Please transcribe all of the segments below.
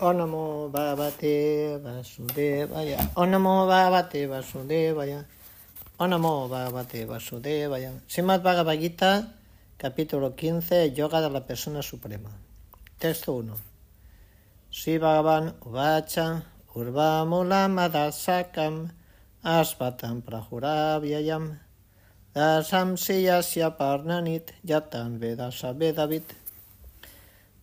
Onamo Bhavate Vasudevaya. Onamo Bhavate Vasudevaya. Onamo Bhavate Vasudevaya. Srimad Bhagavad Gita, capítulo 15, Yoga de la Persona Suprema. Texto 1. Sri Bhagavan Uvacha Urvamula Madasakam Asvatam Prahuravyayam Dasam Siyasya Parnanit Yatam Vedasa Vedavit.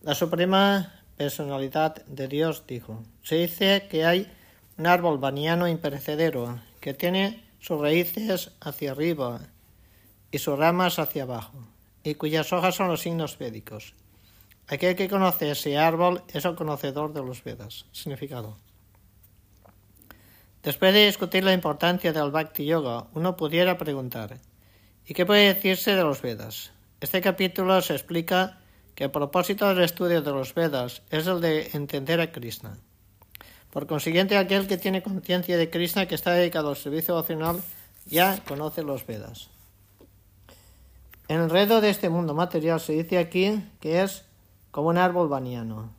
La Suprema personalidad de Dios dijo, se dice que hay un árbol baniano imperecedero que tiene sus raíces hacia arriba y sus ramas hacia abajo, y cuyas hojas son los signos védicos. Aquel que conoce ese árbol es el conocedor de los Vedas. Significado. Después de discutir la importancia del Bhakti Yoga, uno pudiera preguntar, ¿y qué puede decirse de los Vedas? Este capítulo se explica que el propósito del estudio de los Vedas es el de entender a Krishna. Por consiguiente, aquel que tiene conciencia de Krishna que está dedicado al servicio devocional ya conoce los Vedas. El enredo de este mundo material se dice aquí que es como un árbol baniano.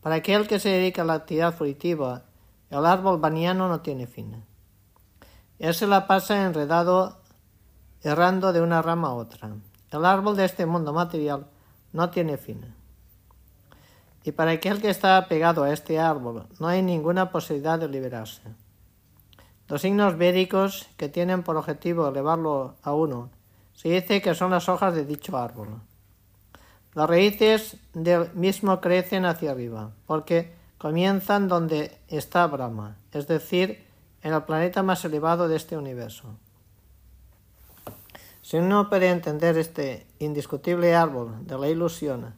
Para aquel que se dedica a la actividad fruitiva, el árbol baniano no tiene fin. Él se la pasa enredado, errando de una rama a otra. El árbol de este mundo material no tiene fin. Y para aquel que está pegado a este árbol no hay ninguna posibilidad de liberarse. Los signos védicos que tienen por objetivo elevarlo a uno se dice que son las hojas de dicho árbol. Las raíces del mismo crecen hacia arriba, porque comienzan donde está Brahma, es decir, en el planeta más elevado de este universo. Si uno puede entender este indiscutible árbol de la ilusión,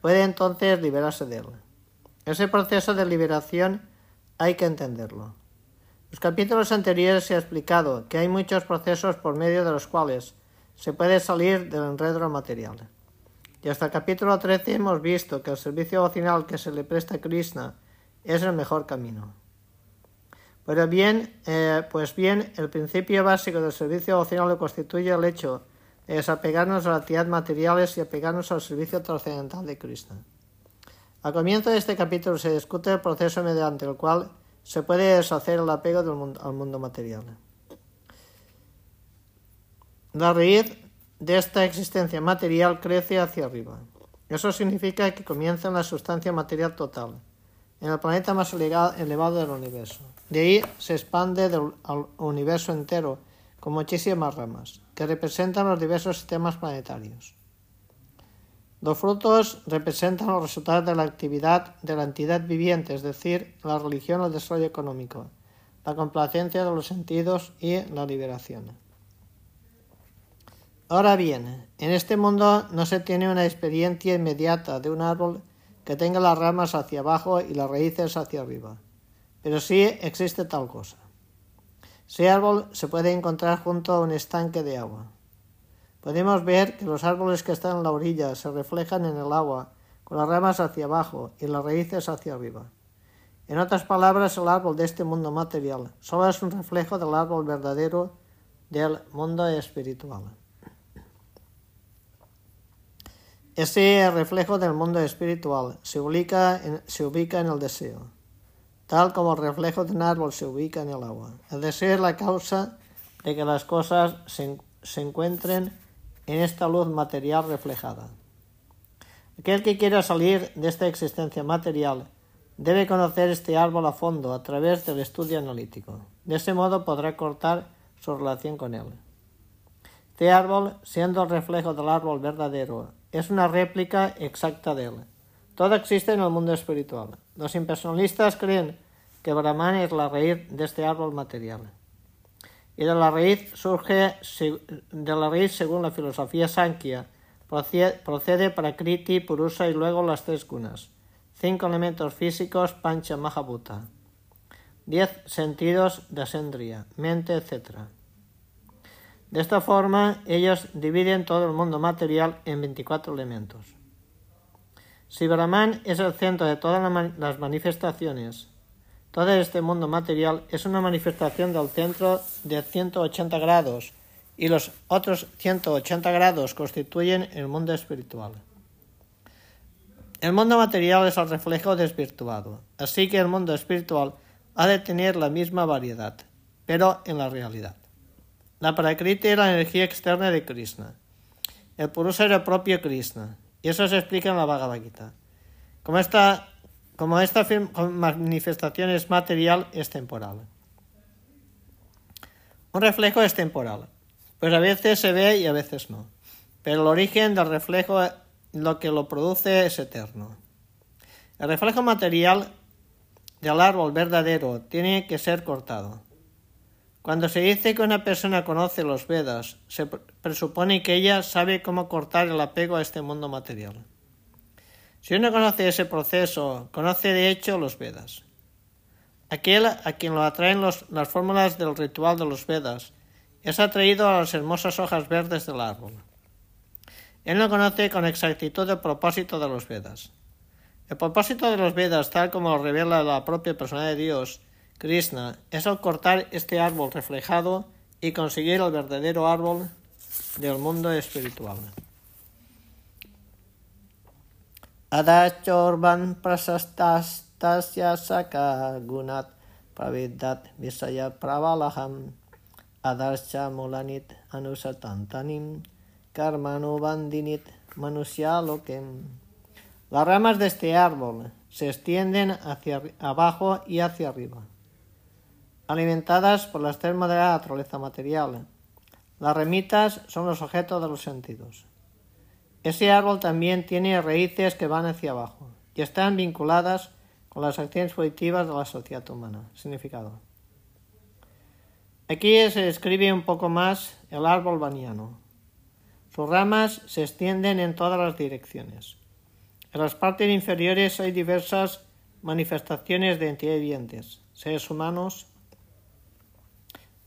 puede entonces liberarse de él. Ese proceso de liberación hay que entenderlo. Los capítulos anteriores se ha explicado que hay muchos procesos por medio de los cuales se puede salir del enredo material. Y hasta el capítulo 13 hemos visto que el servicio devocional que se le presta a Krishna es el mejor camino. Pero bien, eh, pues bien, el principio básico del servicio devocional constituye el hecho de desapegarnos de las actividades materiales y apegarnos al servicio trascendental de Cristo. Al comienzo de este capítulo se discute el proceso mediante el cual se puede deshacer el apego al mundo material. La raíz de esta existencia material crece hacia arriba. Eso significa que comienza en la sustancia material total, en el planeta más elevado del universo. De ahí se expande al universo entero con muchísimas ramas, que representan los diversos sistemas planetarios. Los frutos representan los resultados de la actividad de la entidad viviente, es decir, la religión el desarrollo económico, la complacencia de los sentidos y la liberación. Ahora bien, en este mundo no se tiene una experiencia inmediata de un árbol que tenga las ramas hacia abajo y las raíces hacia arriba. Pero sí existe tal cosa. Ese árbol se puede encontrar junto a un estanque de agua. Podemos ver que los árboles que están en la orilla se reflejan en el agua, con las ramas hacia abajo y las raíces hacia arriba. En otras palabras, el árbol de este mundo material solo es un reflejo del árbol verdadero del mundo espiritual. Ese reflejo del mundo espiritual se ubica en, se ubica en el deseo tal como el reflejo de un árbol se ubica en el agua. El deseo es la causa de que las cosas se, se encuentren en esta luz material reflejada. Aquel que quiera salir de esta existencia material debe conocer este árbol a fondo a través del estudio analítico. De ese modo podrá cortar su relación con él. Este árbol, siendo el reflejo del árbol verdadero, es una réplica exacta de él. Todo existe en el mundo espiritual. Los impersonalistas creen que Brahman es la raíz de este árbol material. Y de la raíz surge, de la raíz según la filosofía Sankhya, procede Prakriti, Purusa y luego las tres gunas. Cinco elementos físicos, Pancha Mahabhuta. Diez sentidos de Sendriya, mente, etc. De esta forma, ellos dividen todo el mundo material en 24 elementos. Si Brahman es el centro de todas las manifestaciones, todo este mundo material es una manifestación del centro de 180 grados y los otros 180 grados constituyen el mundo espiritual. El mundo material es el reflejo desvirtuado, así que el mundo espiritual ha de tener la misma variedad, pero en la realidad. La Prakriti es la energía externa de Krishna. El Purusa es el propio Krishna, y eso se explica en la Bhagavad Gita. Como esta, como esta manifestación es material, es temporal. Un reflejo es temporal, pues a veces se ve y a veces no. Pero el origen del reflejo, lo que lo produce, es eterno. El reflejo material del árbol verdadero tiene que ser cortado. Cuando se dice que una persona conoce los Vedas, se presupone que ella sabe cómo cortar el apego a este mundo material. Si uno conoce ese proceso, conoce de hecho los Vedas. Aquel a quien lo atraen las fórmulas del ritual de los Vedas es atraído a las hermosas hojas verdes del árbol. Él no conoce con exactitud el propósito de los Vedas. El propósito de los Vedas, tal como lo revela la propia persona de Dios, Krishna, es cortar este árbol reflejado y conseguir el verdadero árbol del mundo espiritual. Adachorban prasastastasya saka gunat pravidat visaya pravalaham adarcha mulanit anusatantanim karmanu bandinit manusyalokem. Las ramas de este árbol se extienden hacia abajo y hacia arriba alimentadas por las termas de la naturaleza material. Las remitas son los objetos de los sentidos. Ese árbol también tiene raíces que van hacia abajo y están vinculadas con las acciones positivas de la sociedad humana. Significado. Aquí se describe un poco más el árbol baniano. Sus ramas se extienden en todas las direcciones. En las partes inferiores hay diversas manifestaciones de entidades vivientes, seres humanos,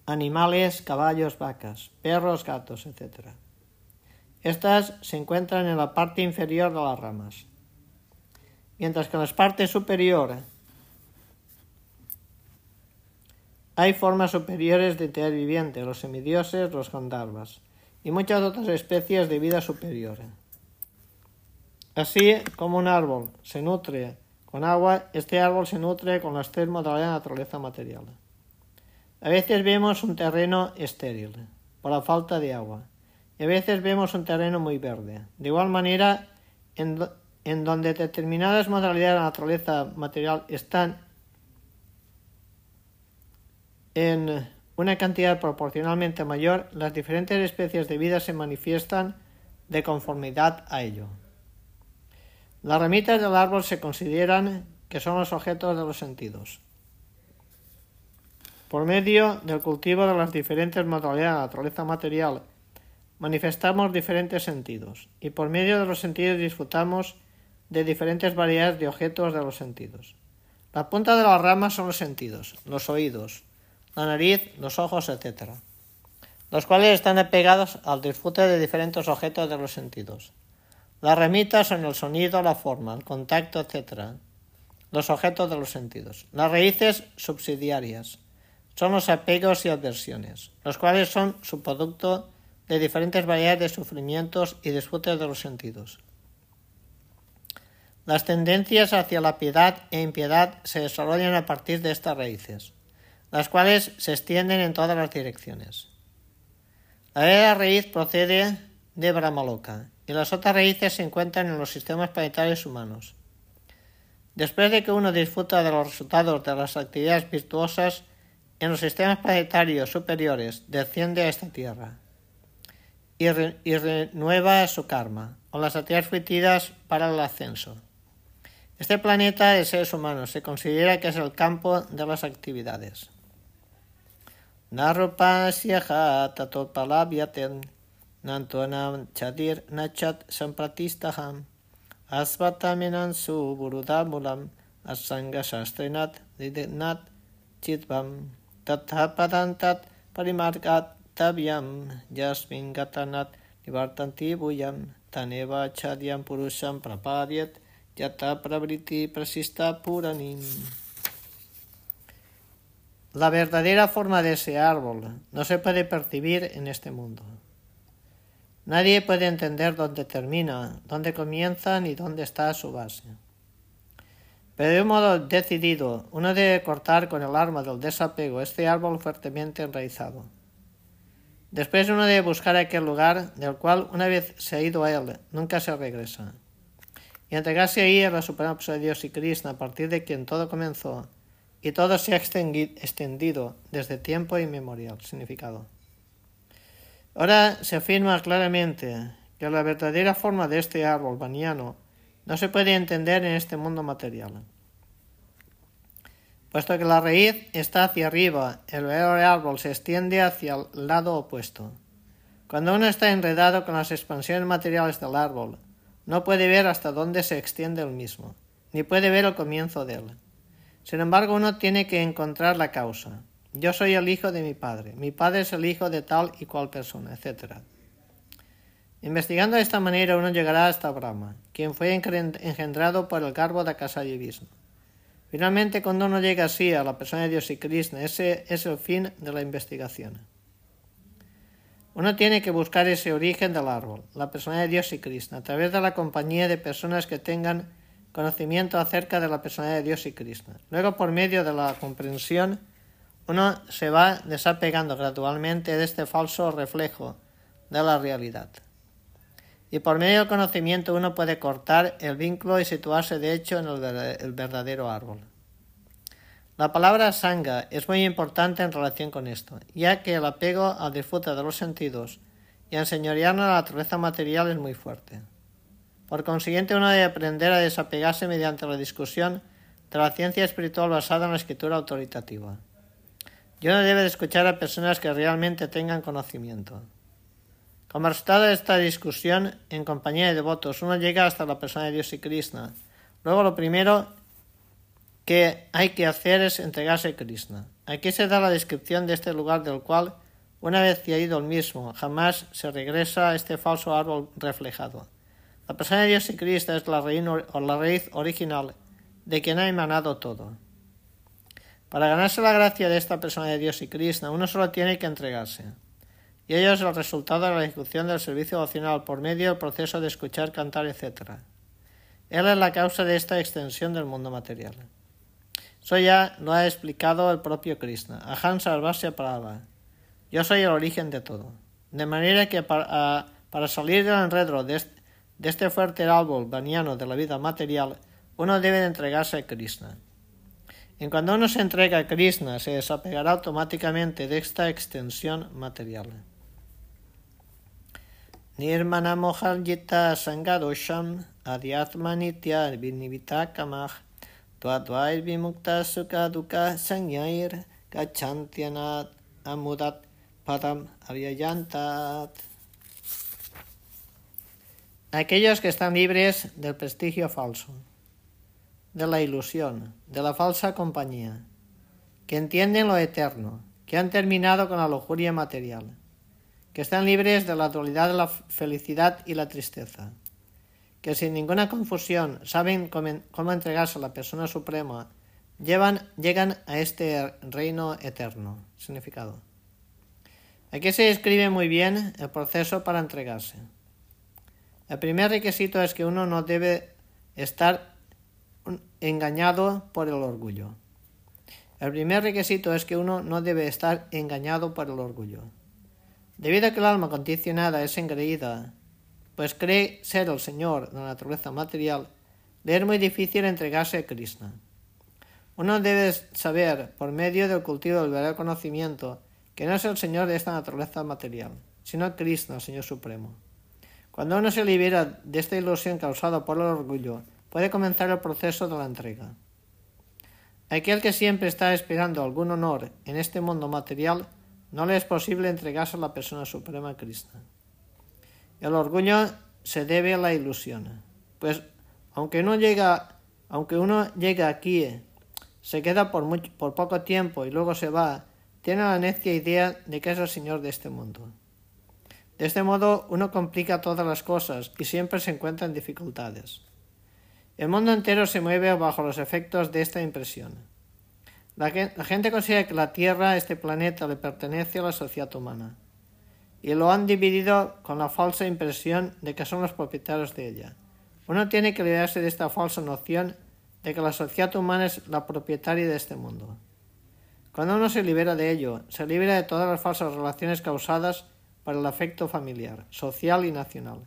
animales, caballos, vacas, perros, gatos, etc. Estas se encuentran en la parte inferior de las ramas, mientras que en la parte superior hay formas superiores de entidad viviente, los semidioses, los gandharvas y muchas otras especies de vida superior. Así como un árbol se nutre con agua, este árbol se nutre con las termos de la naturaleza material. A veces vemos un terreno estéril por la falta de agua y a veces vemos un terreno muy verde. De igual manera, en, donde determinadas modalidades de la naturaleza material están en una cantidad proporcionalmente mayor, las diferentes especies de vida se manifiestan de conformidad a ello. Las ramitas del árbol se consideran que son los objetos de los sentidos. Por medio del cultivo de las diferentes modalidades de naturaleza material, manifestamos diferentes sentidos, y por medio de los sentidos disfrutamos de diferentes variedades de objetos de los sentidos. La punta de las ramas son los sentidos, los oídos, la nariz, los ojos, etc., los cuales están apegados al disfrute de diferentes objetos de los sentidos. Las ramitas son el sonido, la forma, el contacto, etc., los objetos de los sentidos. Las raíces subsidiarias, son los apegos y aversiones, los cuales son subproducto de diferentes variedades de sufrimientos y disfrutes de los sentidos. Las tendencias hacia la piedad e impiedad se desarrollan a partir de estas raíces, las cuales se extienden en todas las direcciones. La verdadera raíz procede de Brahmaloka y las otras raíces se encuentran en los sistemas planetarios humanos. Después de que uno disfruta de los resultados de las actividades virtuosas, en los sistemas planetarios superiores desciende a esta Tierra y, renueva su karma o las actividades fruitidas para el ascenso. Este planeta de seres humanos se considera que es el campo de las actividades. nantuanam chadir nachat sampratistaham asvataminan su burudamulam asanga shastrinat lidinat chitvam tathapadantat parimargat tabyam jasmin gatanat nivartanti buyam taneva chadyam purusham prapadyat yata pravriti prasista puranim. La verdadera forma de ese árbol no se puede percibir en este mundo. Nadie puede entender dónde termina, dónde comienza ni dónde está su base. Pero de un modo decidido, uno debe cortar con el arma del desapego este árbol fuertemente enraizado. Después uno debe buscar aquel lugar del cual una vez se ha ido a él, nunca se regresa. Y entregarse ahí a la suprema Dios y Krishna, a partir de quien todo comenzó, y todo se ha extendido desde tiempo inmemorial. Significado. Ahora se afirma claramente que la verdadera forma de este árbol baniano no se puede entender en este mundo material. Puesto que la raíz está hacia arriba, el verdadero árbol se extiende hacia el lado opuesto. Cuando uno está enredado con las expansiones materiales del árbol, no puede ver hasta dónde se extiende el mismo, ni puede ver el comienzo de él. Sin embargo, uno tiene que encontrar la causa. Yo soy el hijo de mi padre, mi padre es el hijo de tal y cual persona, etc. Investigando de esta manera uno llegará hasta Brahma, quien fue engendrado por el garbo de Vishnu. Finalmente, cuando uno llega así a la persona de Dios y Krishna, ese es el fin de la investigación. Uno tiene que buscar ese origen del árbol, la persona de Dios y Krishna, a través de la compañía de personas que tengan conocimiento acerca de la persona de Dios y Krishna. Luego, por medio de la comprensión, uno se va desapegando gradualmente de este falso reflejo de la realidad. Y por medio del conocimiento uno puede cortar el vínculo y situarse de hecho en el verdadero árbol. La palabra sanga es muy importante en relación con esto, ya que el apego al disfrute de los sentidos y a enseñorearnos la naturaleza material es muy fuerte. Por consiguiente, uno debe aprender a desapegarse mediante la discusión de la ciencia espiritual basada en la escritura autoritativa. Y uno debe de escuchar a personas que realmente tengan conocimiento. Como resultado de esta discusión, en compañía de devotos, uno llega hasta la persona de Dios y Krishna. Luego lo primero que hay que hacer es entregarse a Krishna. Aquí se da la descripción de este lugar del cual, una vez que ido el mismo, jamás se regresa a este falso árbol reflejado. La persona de Dios y Krishna es la raíz, la raíz original de quien ha emanado todo. Para ganarse la gracia de esta persona de Dios y Krishna, uno solo tiene que entregarse. Y ello es el resultado de la ejecución del servicio devocional por medio del proceso de escuchar, cantar, etc. Él es la causa de esta extensión del mundo material. Eso ya lo ha explicado el propio Krishna. Ahan Sarvasya Prava. Yo soy el origen de todo. De manera que para, salir del enredo de este, fuerte árbol baniano de la vida material, uno debe de entregarse a Krishna. En cuando uno se entrega a Krishna, se desapegará automáticamente de esta extensión material. Nirmana mohaljita sangadosham adhyatma nitya vinivita kamah twadvair vimukta sukha dukkha sanyair gachantyanat amudat padam avyayantat. Aquellos que están libres del prestigio falso de la ilusión, de la falsa compañía, que entienden lo eterno, que han terminado con la lujuria material, que están libres de la dualidad de la felicidad y la tristeza, que sin ninguna confusión saben cómo entregarse a la persona suprema, llevan, llegan a este reino eterno. Significado. Aquí se describe muy bien el proceso para entregarse. El primer requisito es que uno no debe estar engañado por el orgullo. El primer requisito es que uno no debe estar engañado por el orgullo. Debido a que el alma condicionada es engreída, pues cree ser el Señor de la naturaleza material, le es muy difícil entregarse a Krishna. Uno debe saber, por medio del cultivo del verdadero conocimiento, que no es el Señor de esta naturaleza material, sino Krishna, el Señor Supremo. Cuando uno se libera de esta ilusión causada por el orgullo puede comenzar el proceso de la entrega. Aquel que siempre está esperando algún honor en este mundo material, no le es posible entregarse a la persona suprema Krishna. El orgullo se debe a la ilusión, pues aunque uno llega, aunque uno llega aquí, se queda por, por poco tiempo y luego se va, tiene la necia idea de que es el señor de este mundo. De este modo uno complica todas las cosas y siempre se encuentra en dificultades. El mundo entero se mueve bajo los efectos de esta impresión. La, gente considera que la Tierra, este planeta, le pertenece a la sociedad humana. y lo han dividido con la falsa impresión de que son los propietarios de ella. Uno tiene que liberarse de esta falsa noción de que la sociedad humana es la propietaria de este mundo. Cuando uno se libera de ello, se libera de todas las falsas relaciones causadas por el afecto familiar, social y nacional.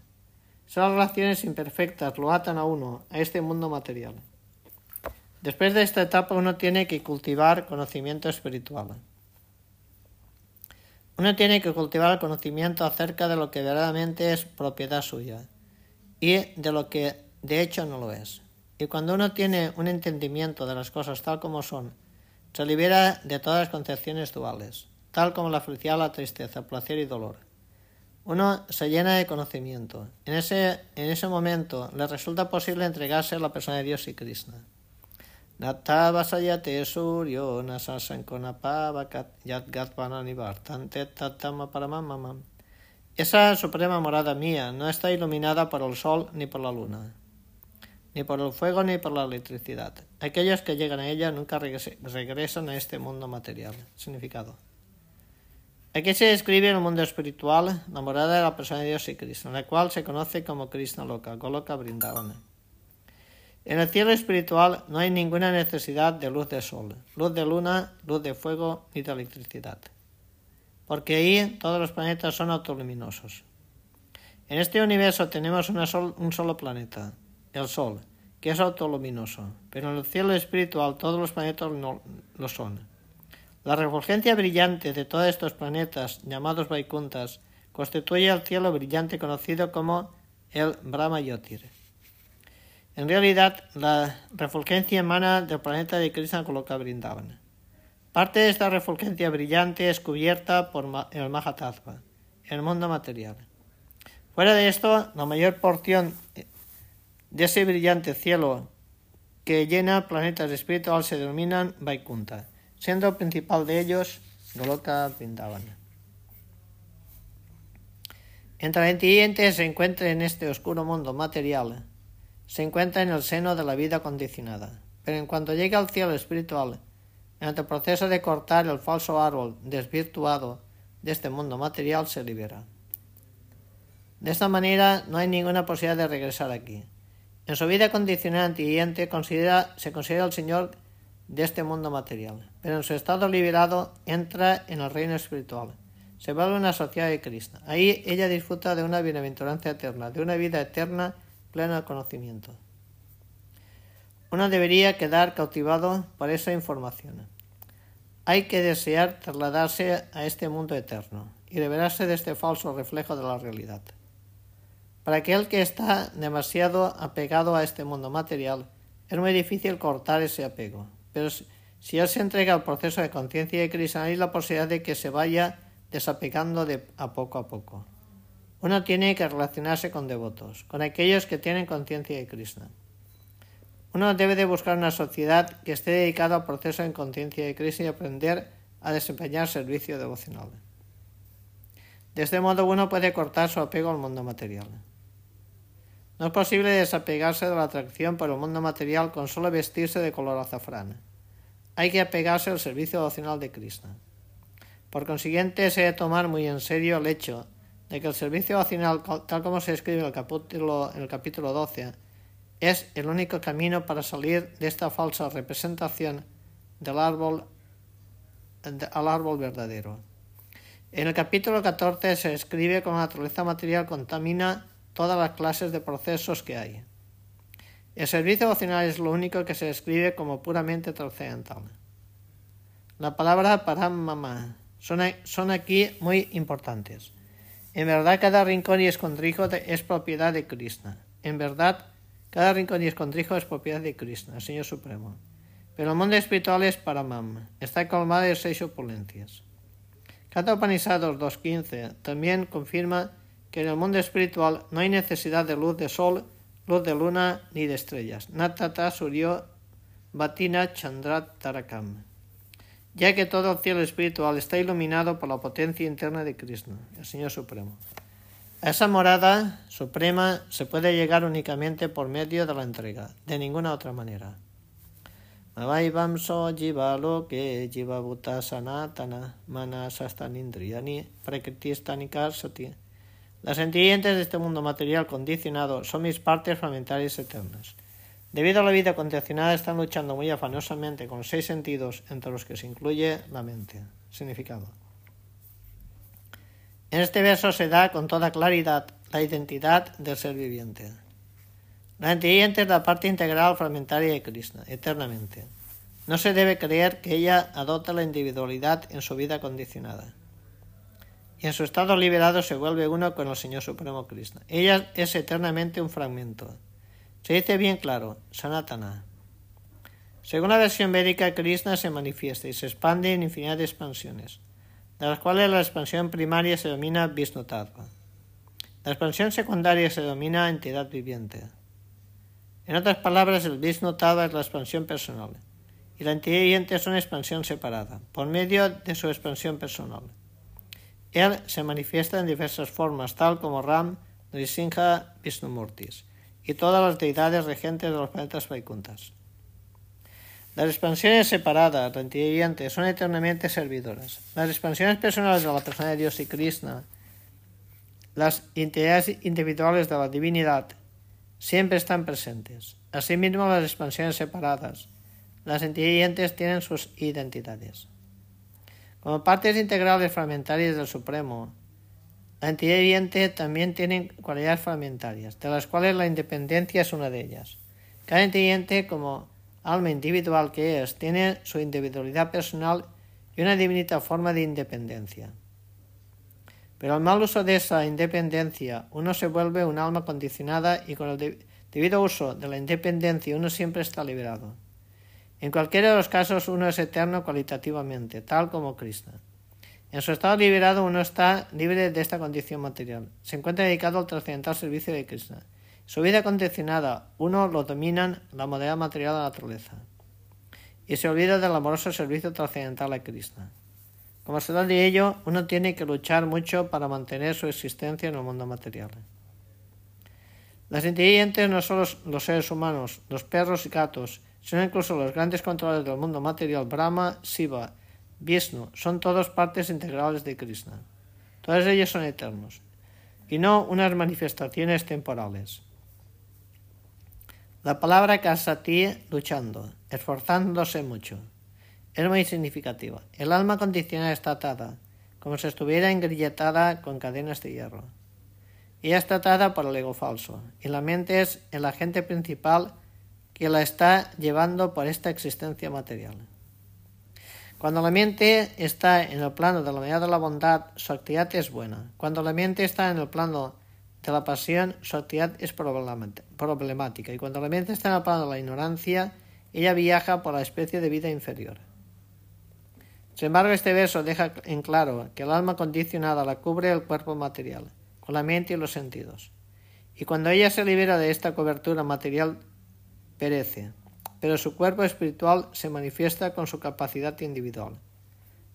Esas relaciones imperfectas lo atan a uno, a este mundo material. Después de esta etapa uno tiene que cultivar conocimiento espiritual. Uno tiene que cultivar conocimiento acerca de lo que verdaderamente es propiedad suya y de lo que de hecho no lo es. Y cuando uno tiene un entendimiento de las cosas tal como son, se libera de todas las concepciones duales, tal como la felicidad, la tristeza, placer y dolor. Uno se llena de conocimiento. En ese, en ese momento le resulta posible entregarse a la persona de Dios y Krishna. Esa suprema morada mía no está iluminada por el sol ni por la luna ni por el fuego ni por la electricidad. Aquellos que llegan a ella nunca regresan a este mundo material. Significado. Aquí se describe el mundo espiritual, la morada de la persona de Dios y Cristo, la cual se conoce como Krishna Loka, Goloka Brindavana. En el cielo espiritual no hay ninguna necesidad de luz de sol, luz de luna, luz de fuego ni de electricidad, porque ahí todos los planetas son autoluminosos. En este universo tenemos un solo planeta, el Sol, que es autoluminoso, pero en el cielo espiritual todos los planetas no lo son. La refulgencia brillante de todos estos planetas, llamados Vaikuntas, constituye el cielo brillante conocido como el Brahma Yotir. En realidad, la refulgencia emana del planeta de Krishna Koloka Brindavan. Parte de esta refulgencia brillante es cubierta por el Mahatattva, el mundo material. Fuera de esto, la mayor porción de ese brillante cielo que llena planetas espirituales se denominan Vaikunta, siendo el principal de ellos Goloka Vrindavan. Entre el se encuentra en este oscuro mundo material, se encuentra en el seno de la vida condicionada, pero en cuanto llega al cielo espiritual, en el proceso de cortar el falso árbol desvirtuado de este mundo material se libera. De esta manera no hay ninguna posibilidad de regresar aquí. En su vida condicional antiguiente considera, se considera el Señor de este mundo material, pero en su estado liberado entra en el reino espiritual. Se vuelve una sociedad de Cristo. Ahí ella disfruta de una bienaventuranza eterna, de una vida eterna plena de conocimiento. Uno debería quedar cautivado por esa información. Hay que desear trasladarse a este mundo eterno y liberarse de este falso reflejo de la realidad. Para aquel que está demasiado apegado a este mundo material, es muy difícil cortar ese apego. Pero si él se entrega al proceso de conciencia de Krishna, hay la posibilidad de que se vaya desapegando de a poco a poco. Uno tiene que relacionarse con devotos, con aquellos que tienen conciencia de Krishna. Uno debe de buscar una sociedad que esté dedicada al proceso de conciencia de Krishna y aprender a desempeñar servicio devocional. De este modo uno puede cortar su apego al mundo material. No es posible desapegarse de la atracción por el mundo material con solo vestirse de color azafrán. Hay que apegarse al servicio devocional de Krishna. Por consiguiente, se debe tomar muy en serio el hecho de que el servicio devocional, tal como se escribe en el capítulo, en el capítulo 12, es el único camino para salir de esta falsa representación del árbol al árbol verdadero. En el capítulo 14 se escribe que la naturaleza material contamina todas las clases de procesos que hay. El servicio devocional es lo único que se describe como puramente trascendental. La palabra paramama son, son aquí muy importantes. En verdad, cada rincón y escondrijo es propiedad de Krishna. En verdad, cada rincón y escondrijo es propiedad de Krishna, el Señor Supremo. Pero el mundo espiritual es paramam, está colmado de seis opulencias. Cada Upanishad 2.15 también confirma que en el mundo espiritual no hay necesidad de luz de sol, luz de luna ni de estrellas. Natata Suryo Batina Chandrat Tarakam. Ya que todo el cielo espiritual está iluminado por la potencia interna de Krishna, el Señor Supremo. A esa morada suprema se puede llegar únicamente por medio de la entrega, de ninguna otra manera. Las entientes de este mundo material condicionado son mis partes fragmentarias eternas. Debido a la vida condicionada están luchando muy afanosamente con seis sentidos entre los que se incluye la mente. Significado. En este verso se da con toda claridad la identidad del ser viviente. La entidad es la parte integral fragmentaria de Krishna, eternamente. No se debe creer que ella adopta la individualidad en su vida condicionada. Y en su estado liberado se vuelve uno con el Señor Supremo Krishna. Ella es eternamente un fragmento. Se dice bien claro, Sanatana. Según la versión védica, Krishna se manifiesta y se expande en infinidad de expansiones, de las cuales la expansión primaria se denomina Vishnu. La expansión secundaria se denomina entidad viviente. En otras palabras, el Vishnu es la expansión personal y la entidad viviente es una expansión separada, por medio de su expansión personal. Él se manifiesta en diversas formas, tal como Ram, Nrisimha, Vishnumurtis y todas las deidades regentes de los planetas Vaikuntas. Las expansiones separadas, viviente, son eternamente servidoras. Las expansiones personales de la persona de Dios y Krishna, las entidades individuales de la divinidad siempre están presentes. Asimismo, las expansiones separadas. Las entidades tienen sus identidades. Como partes integrales fragmentarias del Supremo, la entidad viviente también tiene cualidades fragmentarias, de las cuales la independencia es una de ellas. Cada entidad, como alma individual que es, tiene su individualidad personal y una diminuta forma de independencia. Pero al mal uso de esa independencia, uno se vuelve un alma condicionada y con el debido uso de la independencia uno siempre está liberado. En cualquiera de los casos uno es eterno cualitativamente, tal como Krishna. En su estado liberado uno está libre de esta condición material. Se encuentra dedicado al trascendental servicio de Krishna. Su vida condicionada, uno lo dominan la modalidad material de la naturaleza. Y se olvida del amoroso servicio trascendental a Krishna. Como se da de ello, uno tiene que luchar mucho para mantener su existencia en el mundo material. Las inteligentes no solo los seres humanos, los perros y gatos, sino incluso los grandes controladores del mundo material, Brahma, Shiva, Vishnu, son todos partes integrales de Krishna. Todos ellos son eternos, y no unas manifestaciones temporales. La palabra kasati, luchando, esforzándose mucho es muy significativa. El alma condicionada está atada, como si estuviera engrilletada con cadenas de hierro. Ella está atada por el ego falso, y la mente es el agente principal que la está llevando por esta existencia material. Cuando la mente está en el plano de la medida de la bondad, su actividad es buena. Cuando la mente está en el plano de la pasión, su actividad es problemática. Y cuando la mente está en el plano de la ignorancia, ella viaja por la especie de vida inferior. Sin embargo, este verso deja en claro que el alma condicionada la cubre el cuerpo material, con la mente y los sentidos. Y cuando ella se libera de esta cobertura material, perece, pero su cuerpo espiritual se manifiesta con su capacidad individual.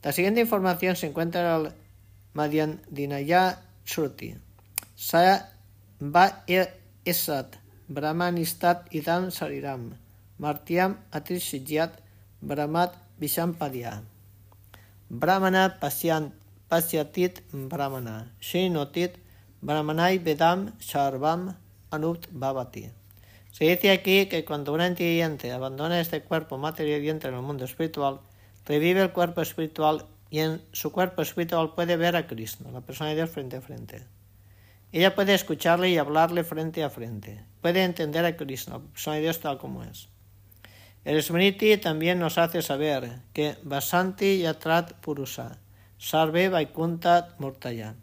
La siguiente información se encuentra en el Madhyandinaya Shruti. Sa va esat brahmanistat idam sariram martyam atrishijyat brahmat vishampadya. Brahmana pasyatit brahmana, shinotit brahmanai vedam sharvam anupt bhavati. Se dice aquí que cuando una entidad abandona este cuerpo material y entra en el mundo espiritual, revive el cuerpo espiritual y en su cuerpo espiritual puede ver a Krishna, la persona de Dios frente a frente. Ella puede escucharle y hablarle frente a frente. Puede entender a Krishna, la persona de Dios tal como es. El Smriti también nos hace saber que Basanti Yatrat Purusa, Sarve Vaikunta Murtaya.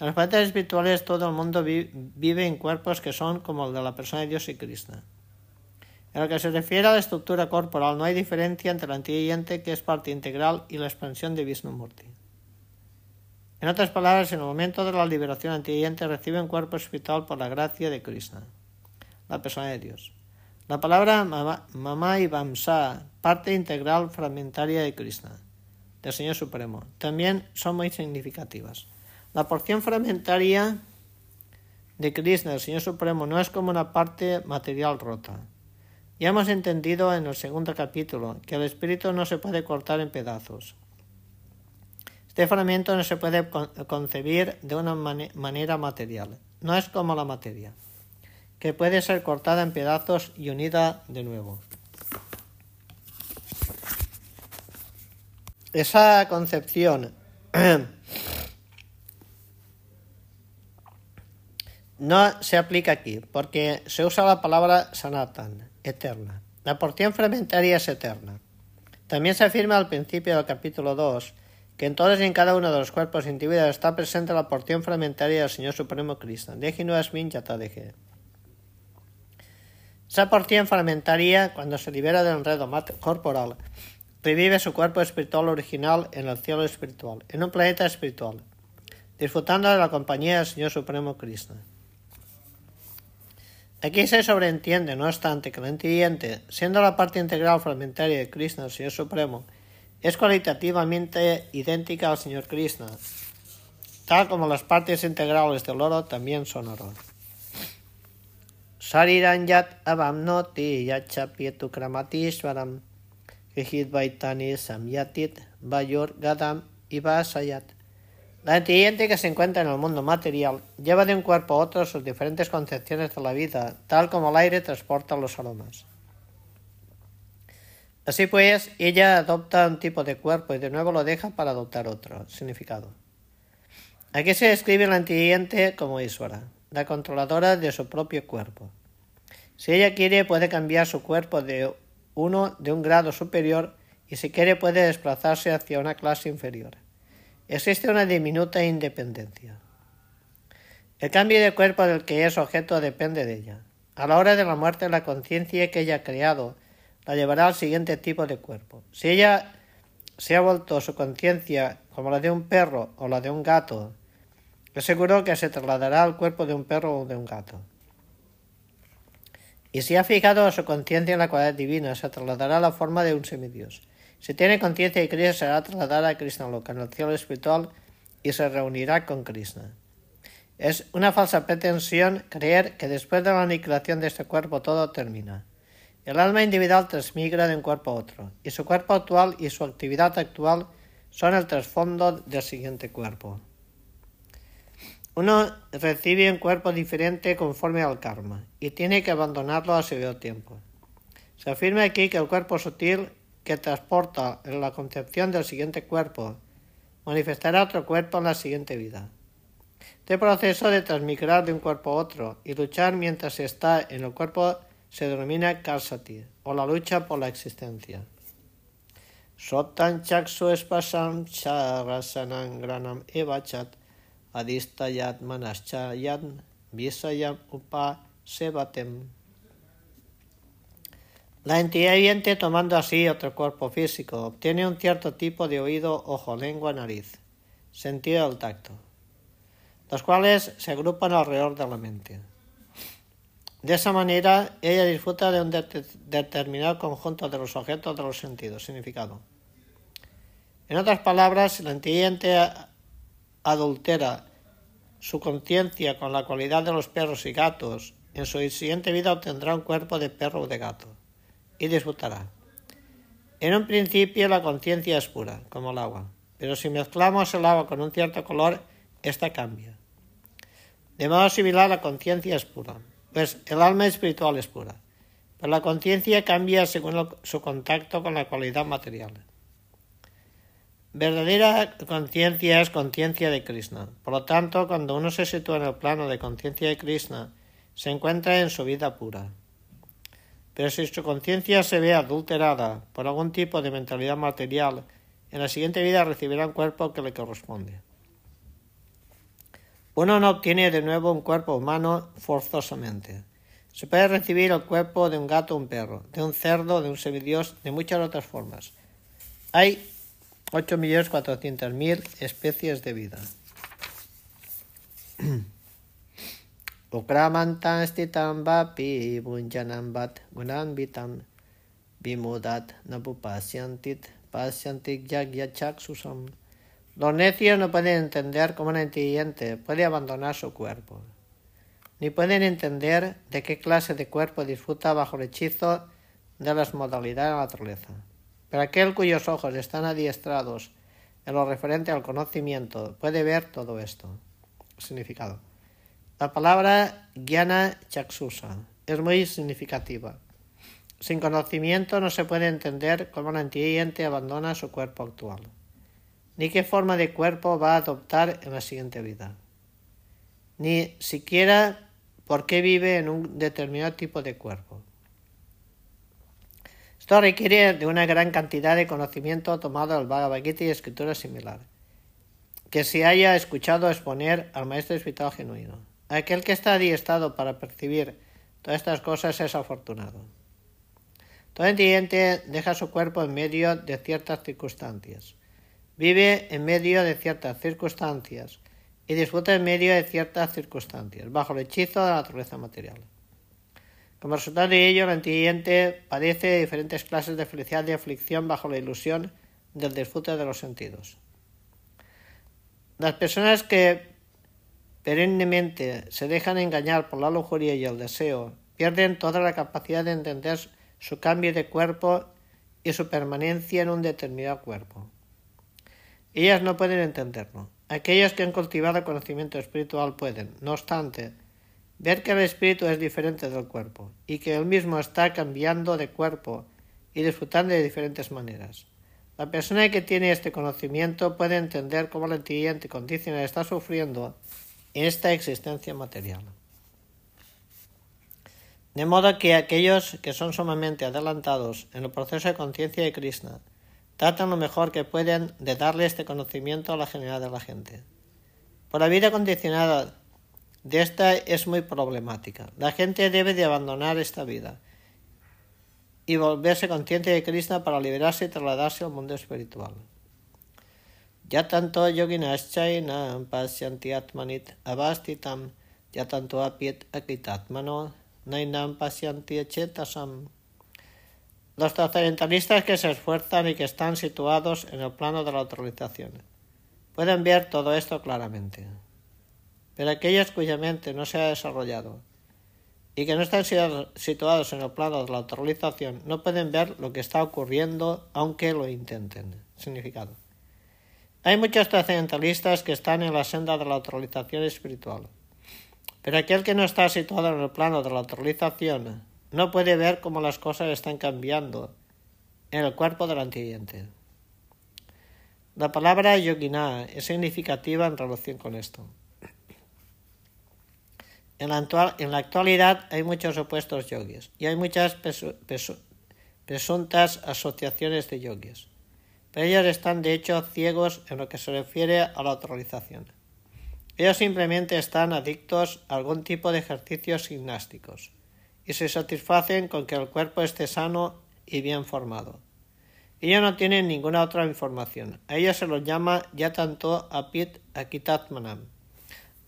En los planetas espirituales todo el mundo vive en cuerpos que son como el de la persona de Dios y Krishna. En lo que se refiere a la estructura corporal, no hay diferencia entre la entidad que es parte integral, y la expansión de Vishnumurti. En otras palabras, en el momento de la liberación, entidad recibe un cuerpo espiritual por la gracia de Krishna, la persona de Dios. La palabra Mama y Vamsa, parte integral fragmentaria de Krishna, del Señor Supremo, también son muy significativas. La porción fragmentaria de Krishna, del Señor Supremo, no es como una parte material rota. Ya hemos entendido en el segundo capítulo que el espíritu no se puede cortar en pedazos. Este fragmento no se puede concebir de una manera material. No es como la materia, que puede ser cortada en pedazos y unida de nuevo. Esa concepción no se aplica aquí, porque se usa la palabra sanatan, eterna. La porción fragmentaria es eterna. También se afirma al principio del capítulo 2 que en todos y en cada uno de los cuerpos individuales está presente la porción fragmentaria del Señor Supremo Cristo. Esa porción fragmentaria, cuando se libera del enredo corporal, revive su cuerpo espiritual original en el cielo espiritual, en un planeta espiritual, disfrutando de la compañía del Señor Supremo Cristo. Aquí se sobreentiende, no obstante, que el entiende, siendo la parte integral fragmentaria de Krishna, el Señor Supremo, es cualitativamente idéntica al Señor Krishna, tal como las partes integrales del oro también son oro. Sariranyat avamnoti yachapietu kramatishvaram vaitani samyatit vayor gadam y vasayat. La entidad que se encuentra en el mundo material lleva de un cuerpo a otro sus diferentes concepciones de la vida, tal como el aire transporta los aromas. Así pues, ella adopta un tipo de cuerpo y de nuevo lo deja para adoptar otro significado. Aquí se describe la antidiente como Iswara, la controladora de su propio cuerpo. Si ella quiere, puede cambiar su cuerpo de uno de un grado superior y si quiere puede desplazarse hacia una clase inferior. Existe una diminuta independencia. El cambio de cuerpo del que es objeto depende de ella. A la hora de la muerte, la conciencia que ella ha creado la llevará al siguiente tipo de cuerpo. Si ella se ha vuelto su conciencia como la de un perro o la de un gato, es seguro que se trasladará al cuerpo de un perro o de un gato. Y si ha fijado su conciencia en la cualidad divina, se trasladará a la forma de un semidios. Si tiene conciencia de Krishna, será trasladada a Krishna Loka, en el cielo espiritual, y se reunirá con Krishna. Es una falsa pretensión creer que después de la aniquilación de este cuerpo todo termina. El alma individual transmigra de un cuerpo a otro, y su cuerpo actual y su actividad actual son el trasfondo del siguiente cuerpo. Uno recibe un cuerpo diferente conforme al karma, y tiene que abandonarlo a su debido tiempo. Se afirma aquí que el cuerpo sutil que transporta en la concepción del siguiente cuerpo manifestará otro cuerpo en la siguiente vida. Este proceso de transmigrar de un cuerpo a otro y luchar mientras se está en el cuerpo se denomina Karsati, o la lucha por la existencia. Sotan chaksu espasam charasanam granam evachat adistayat manaschayat visayam upa sebatem. La entidad viviente, tomando así otro cuerpo físico, obtiene un cierto tipo de oído, ojo, lengua, nariz, sentido del tacto, los cuales se agrupan alrededor de la mente. De esa manera, ella disfruta de un determinado conjunto de los objetos de los sentidos, significado. En otras palabras, la entidad adultera su conciencia con la cualidad de los perros y gatos, en su siguiente vida obtendrá un cuerpo de perro o de gato y disfrutará. En un principio la conciencia es pura, como el agua, pero si mezclamos el agua con un cierto color, ésta cambia. De modo similar, la conciencia es pura. Pues el alma espiritual es pura, pero la conciencia cambia según su contacto con la cualidad material. Verdadera conciencia es conciencia de Krishna. Por lo tanto, cuando uno se sitúa en el plano de conciencia de Krishna, se encuentra en su vida pura. Pero si su conciencia se ve adulterada por algún tipo de mentalidad material, en la siguiente vida recibirá un cuerpo que le corresponde. Uno no obtiene de nuevo un cuerpo humano forzosamente. Se puede recibir el cuerpo de un gato o un perro, de un cerdo, de un semidios, de muchas otras formas. Hay 8.400.000 especies de vida. Ukramantan stitam vapi bunjanam bat gunan vitam vimudat napupasyantit pasyantik susam. Los necios no pueden entender cómo un inteligente puede abandonar su cuerpo, ni pueden entender de qué clase de cuerpo disfruta bajo el hechizo de las modalidades de la naturaleza. Pero aquel cuyos ojos están adiestrados en lo referente al conocimiento puede ver todo esto. Significado. La palabra Gyana Chaksusa es muy significativa. Sin conocimiento no se puede entender cómo la entiende abandona su cuerpo actual, ni qué forma de cuerpo va a adoptar en la siguiente vida, ni siquiera por qué vive en un determinado tipo de cuerpo. Esto requiere de una gran cantidad de conocimiento tomado del Bhagavad Gita y escritura similar, que se haya escuchado exponer al maestro espiritual genuino. Aquel que está adiestrado para percibir todas estas cosas es afortunado. Todo entiende deja su cuerpo en medio de ciertas circunstancias, vive en medio de ciertas circunstancias y disfruta en medio de ciertas circunstancias, bajo el hechizo de la naturaleza material. Como resultado de ello, el entiende padece diferentes clases de felicidad y aflicción bajo la ilusión del disfrute de los sentidos. Las personas que perennemente se dejan engañar por la lujuria y el deseo pierden toda la capacidad de entender su cambio de cuerpo y su permanencia en un determinado cuerpo. Ellas no pueden entenderlo. Aquellos que han cultivado conocimiento espiritual pueden, no obstante, ver que el espíritu es diferente del cuerpo y que el mismo está cambiando de cuerpo y disfrutando de diferentes maneras. La persona que tiene este conocimiento puede entender cómo la entidad condicional está sufriendo en esta existencia material. De modo que aquellos que son sumamente adelantados en el proceso de conciencia de Krishna tratan lo mejor que pueden de darle este conocimiento a la generalidad de la gente. Por la vida condicionada de esta es muy problemática. La gente debe de abandonar esta vida y volverse consciente de Krishna para liberarse y trasladarse al mundo espiritual. Ya tanto yoginaschaina pasyanti atmanit avastitam ya tanto apiet akitatmano nainam pasyanti chetasam. Los trascendentalistas que se esfuerzan y que están situados en el plano de la autorización pueden ver todo esto claramente. Pero aquellos cuya mente no se ha desarrollado y que no están situados en el plano de la autorización no pueden ver lo que está ocurriendo aunque lo intenten. Significado. Hay muchos trascendentalistas que están en la senda de la autorización espiritual. Pero aquel que no está situado en el plano de la autorización no puede ver cómo las cosas están cambiando en el cuerpo del antidiente. La palabra yogina es significativa en relación con esto. En la, actualidad hay muchos opuestos yogis y hay muchas presuntas asociaciones de yogis, ellos están de hecho ciegos en lo que se refiere a la autorización. Ellos simplemente están adictos a algún tipo de ejercicios gimnásticos y se satisfacen con que el cuerpo esté sano y bien formado. Ellos no tienen ninguna otra información. A ellos se los llama ya tanto apit akitatmanam,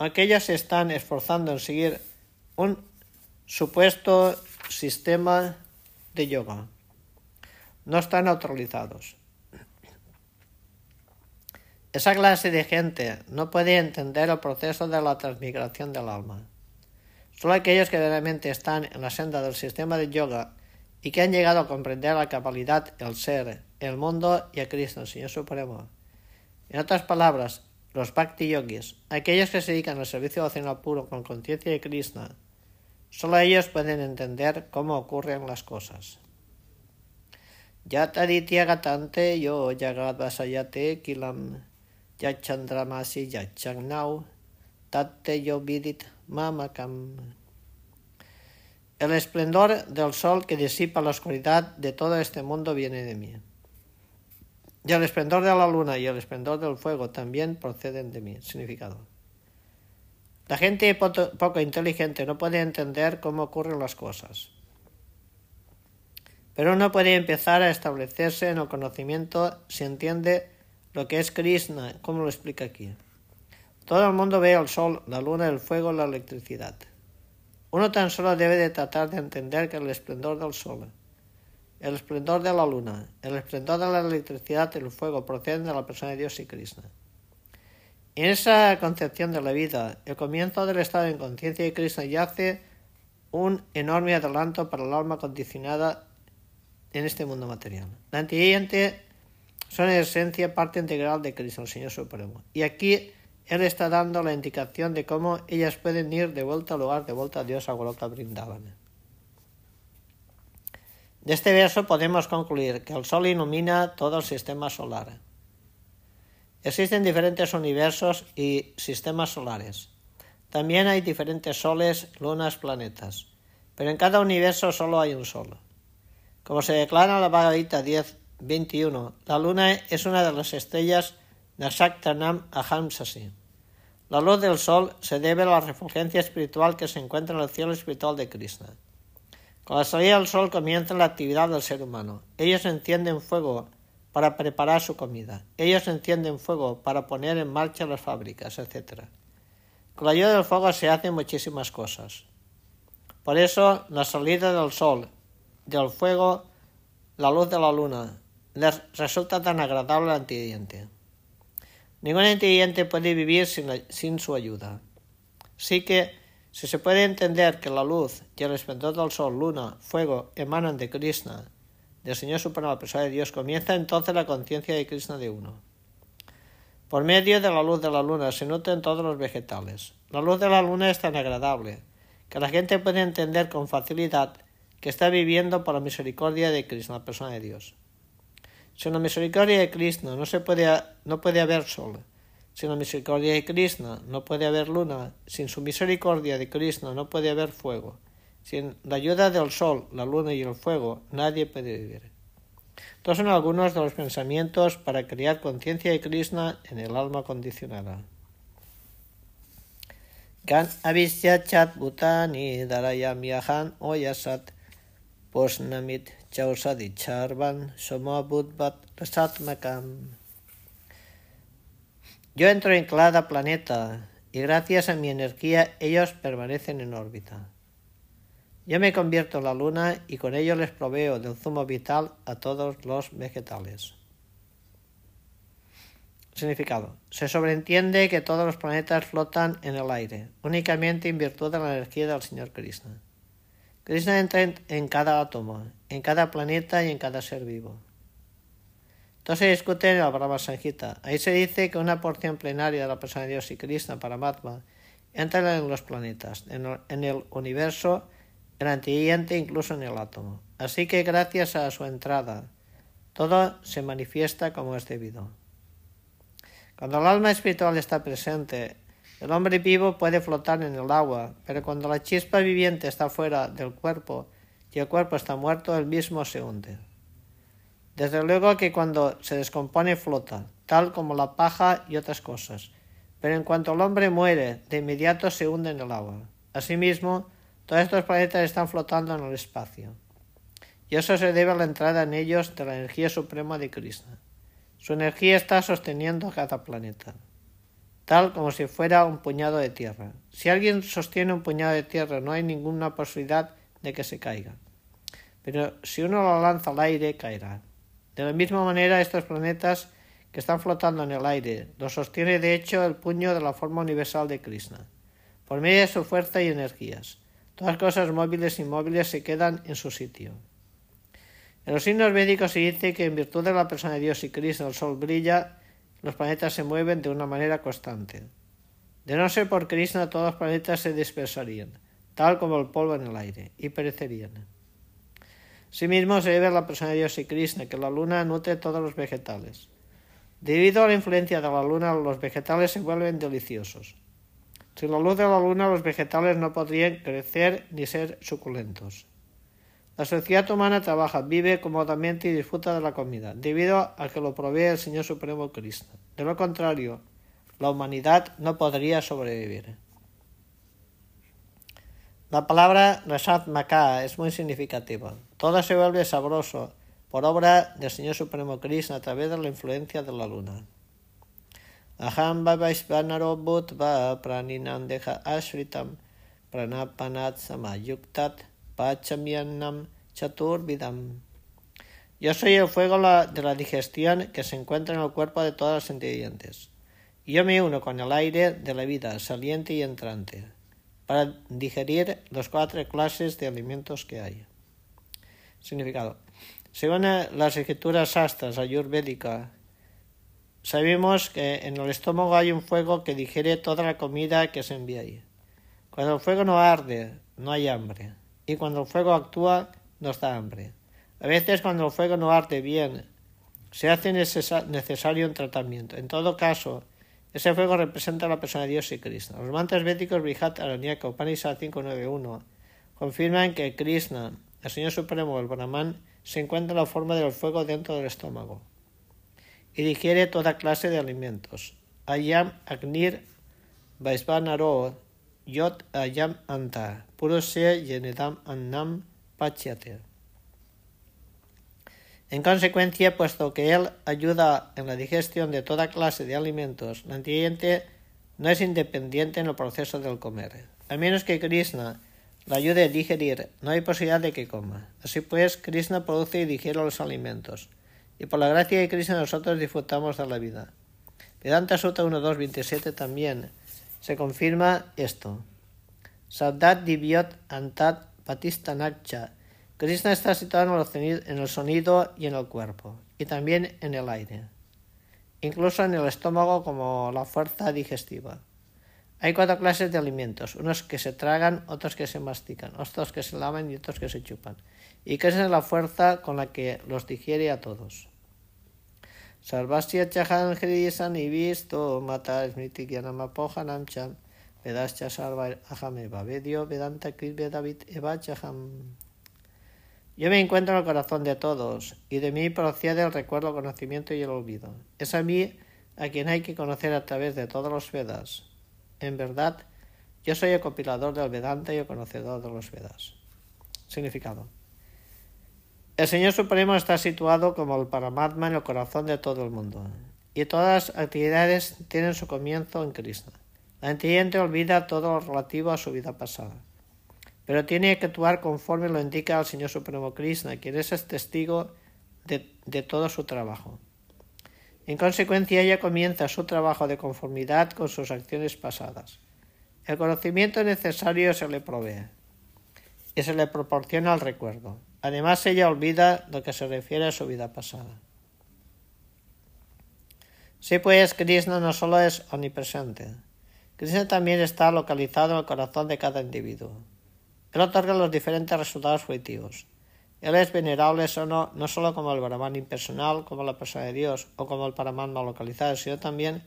aquellas se están esforzando en seguir un supuesto sistema de yoga. No están autorizados. Esa clase de gente no puede entender el proceso de la transmigración del alma. Solo aquellos que realmente están en la senda del sistema de yoga y que han llegado a comprender la capacidad, el ser, el mundo y a Cristo, el Señor Supremo. En otras palabras, los Bhakti Yogis, aquellos que se dedican al servicio devocional puro con conciencia de Krishna, solo ellos pueden entender cómo ocurren las cosas. Yataditya gatante yo vasayate kilam yachandramasi yachangnau tatte yo vidit mamakam. El esplendor del sol que disipa la oscuridad de todo este mundo viene de mí. Y el esplendor de la luna y el esplendor del fuego también proceden de mí. Significado. La gente poco inteligente no puede entender cómo ocurren las cosas. Pero uno puede empezar a establecerse en el conocimiento si entiende lo que es Krishna, como lo explica aquí. Todo el mundo ve el sol, la luna, el fuego, la electricidad. Uno tan solo debe de tratar de entender que el esplendor del sol, el esplendor de la luna, el esplendor de la electricidad y el fuego proceden de la persona de Dios y Krishna. En esa concepción de la vida, el comienzo del estado de conciencia de Krishna yace un enorme adelanto para el alma condicionada en este mundo material. La son en esencia parte integral de Cristo, el Señor Supremo. Y aquí Él está dando la indicación de cómo ellas pueden ir de vuelta al lugar, de vuelta a Dios, a Goloka Brindavan. De este verso podemos concluir que el Sol ilumina todo el sistema solar. Existen diferentes universos y sistemas solares. También hay diferentes soles, lunas, planetas. Pero en cada universo solo hay un sol. Como se declara en la Bhagavad Gita 10, 21. La luna es una de las estrellas Nasaktanam Ahamsasi. La luz del sol se debe a la refulgencia espiritual que se encuentra en el cielo espiritual de Krishna. Con la salida del sol comienza la actividad del ser humano. Ellos encienden fuego para preparar su comida. Ellos encienden fuego para poner en marcha las fábricas, etc. Con la ayuda del fuego se hacen muchísimas cosas. Por eso, la salida del sol, del fuego, la luz de la luna, les resulta tan agradable al antidiente. Ningún antidiente puede vivir sin, su ayuda. Así que, si se puede entender que la luz y el esplendor del sol, luna, fuego emanan de Krishna, del Señor Supremo, la persona de Dios, comienza entonces la conciencia de Krishna de uno. Por medio de la luz de la luna se nutren todos los vegetales. La luz de la luna es tan agradable que la gente puede entender con facilidad que está viviendo por la misericordia de Krishna, la persona de Dios. Sin la misericordia de Krishna no, se puede, no puede haber sol. Sin la misericordia de Krishna no puede haber luna. Sin su misericordia de Krishna no puede haber fuego. Sin la ayuda del sol, la luna y el fuego, nadie puede vivir. Estos son algunos de los pensamientos para crear conciencia de Krishna en el alma condicionada. Gan chat bhutani darayam yahan oyasat posnamit charvan Yo entro en cada planeta y gracias a mi energía ellos permanecen en órbita. Yo me convierto en la luna y con ello les proveo del zumo vital a todos los vegetales. Significado. Se sobreentiende que todos los planetas flotan en el aire, únicamente en virtud de la energía del Señor Krishna. Krishna entra en cada átomo, en cada planeta y en cada ser vivo. Entonces se discute en el Brahma Sanjita. Ahí se dice que una porción plenaria de la persona de Dios y Krishna, Paramatma, entra en los planetas, en el universo, en el antidiente, incluso en el átomo. Así que gracias a su entrada, todo se manifiesta como es debido. Cuando el alma espiritual está presente el hombre vivo puede flotar en el agua, pero cuando la chispa viviente está fuera del cuerpo y el cuerpo está muerto, el mismo se hunde. Desde luego que cuando se descompone flota, tal como la paja y otras cosas, pero en cuanto el hombre muere, de inmediato se hunde en el agua. Asimismo, todos estos planetas están flotando en el espacio. Y eso se debe a la entrada en ellos de la energía suprema de Krishna. Su energía está sosteniendo a cada planeta tal como si fuera un puñado de tierra. Si alguien sostiene un puñado de tierra no hay ninguna posibilidad de que se caiga. Pero si uno lo lanza al aire, caerá. De la misma manera, estos planetas que están flotando en el aire los sostiene de hecho el puño de la forma universal de Krishna, por medio de su fuerza y energías. Todas cosas móviles y inmóviles se quedan en su sitio. En los signos médicos se dice que en virtud de la persona de Dios y Krishna el sol brilla los planetas se mueven de una manera constante. De no ser por Krishna, todos los planetas se dispersarían, tal como el polvo en el aire, y perecerían. Asimismo, se debe a la persona de Dios y Krishna que la luna nutre todos los vegetales. Debido a la influencia de la luna, los vegetales se vuelven deliciosos. Sin la luz de la luna, los vegetales no podrían crecer ni ser suculentos. La sociedad humana trabaja, vive cómodamente y disfruta de la comida, debido a que lo provee el Señor Supremo Cristo. De lo contrario, la humanidad no podría sobrevivir. La palabra Rasat Maka es muy significativa. Todo se vuelve sabroso por obra del Señor Supremo Krishna a través de la influencia de la luna. Aham pranapanat samayuktat Chaturvidam. Yo soy el fuego de la digestión que se encuentra en el cuerpo de todos los ingredientes. Yo me uno con el aire de la vida saliente y entrante para digerir las cuatro clases de alimentos que hay. Significado. Según las escrituras astras ayurvédicas, sabemos que en el estómago hay un fuego que digiere toda la comida que se envía ahí. Cuando el fuego no arde, no hay hambre. Y cuando el fuego actúa, nos da hambre. A veces cuando el fuego no arde bien, se hace necesario un tratamiento. En todo caso, ese fuego representa la persona de Dios y Krishna. Los mantras védicos Brihat Aranyaka Upanishad 591 confirman que Krishna, el Señor Supremo, el Brahman, se encuentra en la forma del fuego dentro del estómago y digiere toda clase de alimentos. Ayam Agnir Vaisvanaro Yot Ayam Anta Purusya Yenedam Annam Pachyate. En consecuencia, puesto que él ayuda en la digestión de toda clase de alimentos, la antidiente no es independiente en el proceso del comer. A menos que Krishna la ayude a digerir, no hay posibilidad de que coma. Así pues, Krishna produce y digiere los alimentos. Y por la gracia de Krishna nosotros disfrutamos de la vida. Vedanta Sutta 1.2.27 también se confirma esto. Sadat divyot antat patistanakcha Krishna está situado en el sonido y en el cuerpo, y también en el aire, incluso en el estómago como la fuerza digestiva. Hay cuatro clases de alimentos, unos que se tragan, otros que se mastican, otros que se lavan y otros que se chupan. Y Krishna es la fuerza con la que los digiere a todos. Sarvasya chahan y visto mata smriti gyanamapohanam cham vedascha sarva ahame vavedio vedanta krit vedavit eva chaham yo me encuentro en el corazón de todos, y de mí procede el recuerdo, el conocimiento y el olvido. Es a mí a quien hay que conocer a través de todos los Vedas. En verdad, yo soy el compilador del Vedanta y el conocedor de los Vedas. Significado. El Señor Supremo está situado como el Paramatma en el corazón de todo el mundo, y todas las actividades tienen su comienzo en Krishna. La entiende olvida todo lo relativo a su vida pasada pero tiene que actuar conforme lo indica el Señor Supremo Krishna, quien es el testigo de, todo su trabajo. En consecuencia, ella comienza su trabajo de conformidad con sus acciones pasadas. El conocimiento necesario se le provee y se le proporciona el recuerdo. Además, ella olvida lo que se refiere a su vida pasada. Sí, pues Krishna no solo es omnipresente, Krishna también está localizado en el corazón de cada individuo. Él otorga los diferentes resultados fruitivos. Él es venerable no, no solo como el Brahman impersonal, como la persona de Dios o como el Paramatma localizado, sino también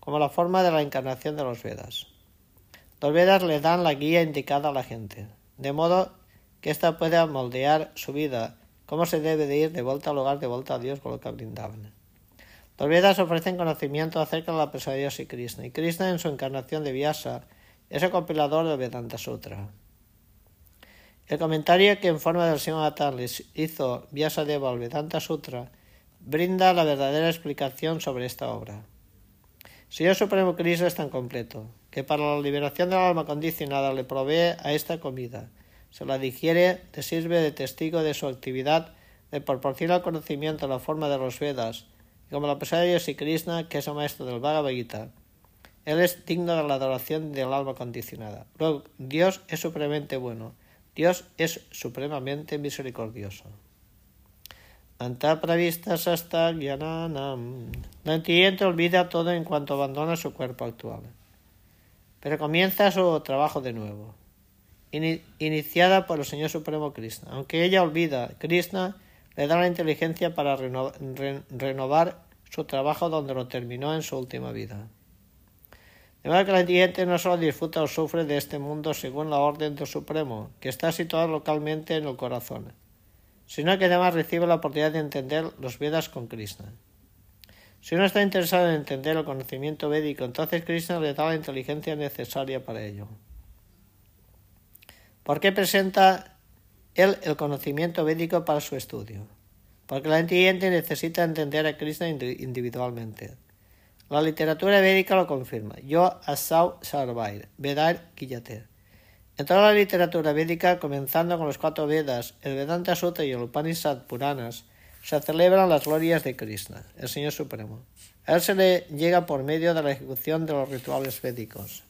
como la forma de la encarnación de los Vedas. Los Vedas le dan la guía indicada a la gente, de modo que ésta pueda moldear su vida, cómo se debe de ir de vuelta al lugar, de vuelta a Dios, con lo que brindaban. Los Vedas ofrecen conocimiento acerca de la persona de Dios y Krishna, y Krishna en su encarnación de Vyasa es el compilador del Vedanta Sutra. El comentario que en forma del Señor les hizo Vyasadeva al Vedanta Sutra brinda la verdadera explicación sobre esta obra. Señor Supremo Cristo es tan completo que para la liberación del alma condicionada le provee a esta comida, se la digiere, le sirve de testigo de su actividad, le proporciona el conocimiento en la forma de los Vedas, y como la persona de y Krishna, que es el maestro del Bhagavad Gita, él es digno de la adoración del alma condicionada. Luego, Dios es supremamente bueno Dios es supremamente misericordioso. Anta pravistas hasta gyananam. La entiende olvida todo en cuanto abandona su cuerpo actual. Pero comienza su trabajo de nuevo. Iniciada por el Señor Supremo Krishna. Aunque ella olvida, Krishna le da la inteligencia para renovar su trabajo donde lo terminó en su última vida. De modo que la gente no solo disfruta o sufre de este mundo según la orden del Supremo, que está situado localmente en el corazón, sino que además recibe la oportunidad de entender los Vedas con Krishna. Si uno está interesado en entender el conocimiento védico, entonces Krishna le da la inteligencia necesaria para ello. ¿Por qué presenta él el conocimiento védico para su estudio? Porque la entiende necesita entender a Krishna individualmente. La literatura védica lo confirma. Yo asau sarvair, Vedar Kiyater. En toda la literatura védica, comenzando con los cuatro Vedas, el Vedanta Sutta y el Upanishad Puranas, se celebran las glorias de Krishna, el Señor Supremo. A él se le llega por medio de la ejecución de los rituales védicos,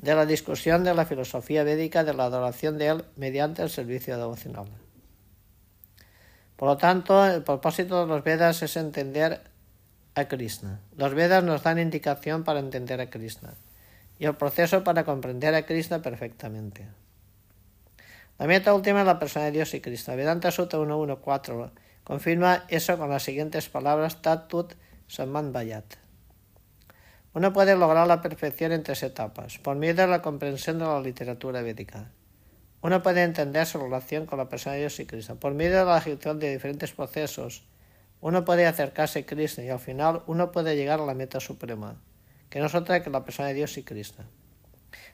de la discusión de la filosofía védica, de la adoración de él mediante el servicio devocional. Por lo tanto, el propósito de los Vedas es entender a Krishna. Los Vedas nos dan indicación para entender a Krishna y el proceso para comprender a Krishna perfectamente. La meta última es la persona de Dios y Krishna. Vedanta Sutta 1.1.4 confirma eso con las siguientes palabras Tatut Samman Bayat. Uno puede lograr la perfección en tres etapas, por medio de la comprensión de la literatura védica. Uno puede entender su relación con la persona de Dios y Krishna. Por medio de la ejecución de diferentes procesos, uno puede acercarse a Krishna y al final uno puede llegar a la meta suprema, que no es otra que la persona de Dios y Krishna.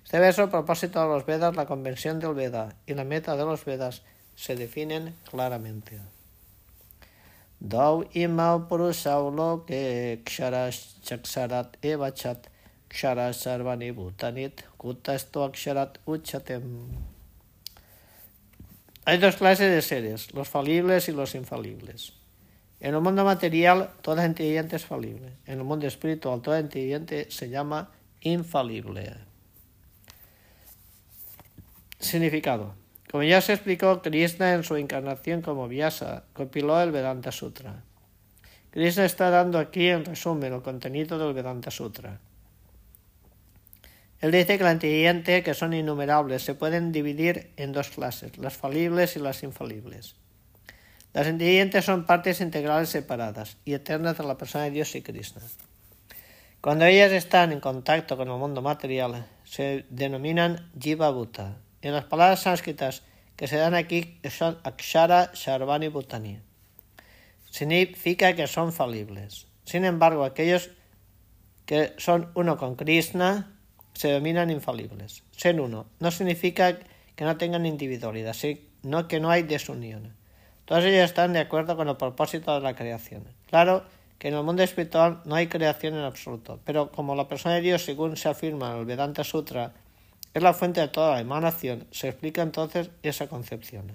Este verso, a propósito de los Vedas, la convención del Veda y la meta de los Vedas se definen claramente. Imau purusaulo que ksharas chaksarat evachat ksharas sarvani bhutanit kutasto aksharat uchatem. Hay dos clases de seres, los falibles y los infalibles. En el mundo material, toda inteligente es falible. En el mundo espiritual, toda inteligente se llama infalible. Significado. Como ya se explicó, Krishna en su encarnación como Vyasa compiló el Vedanta Sutra. Krishna está dando aquí en resumen el contenido del Vedanta Sutra. Él dice que la inteligente, que son innumerables, se pueden dividir en dos clases, las falibles y las infalibles. Las inteligentes son partes integrales separadas y eternas de la persona de Dios y Krishna. Cuando ellas están en contacto con el mundo material, se denominan Jiva Bhuta. En las palabras sánscritas que se dan aquí son Akshara, Sharvani, Bhutani. Significa que son falibles. Sin embargo, aquellos que son uno con Krishna se denominan infalibles. Ser uno no significa que no tengan individualidad, sino que no hay desunión. Todos ellos están de acuerdo con el propósito de la creación. Claro que en el mundo espiritual no hay creación en absoluto, pero como la persona de Dios, según se afirma en el Vedanta Sutra, es la fuente de toda la emanación, se explica entonces esa concepción.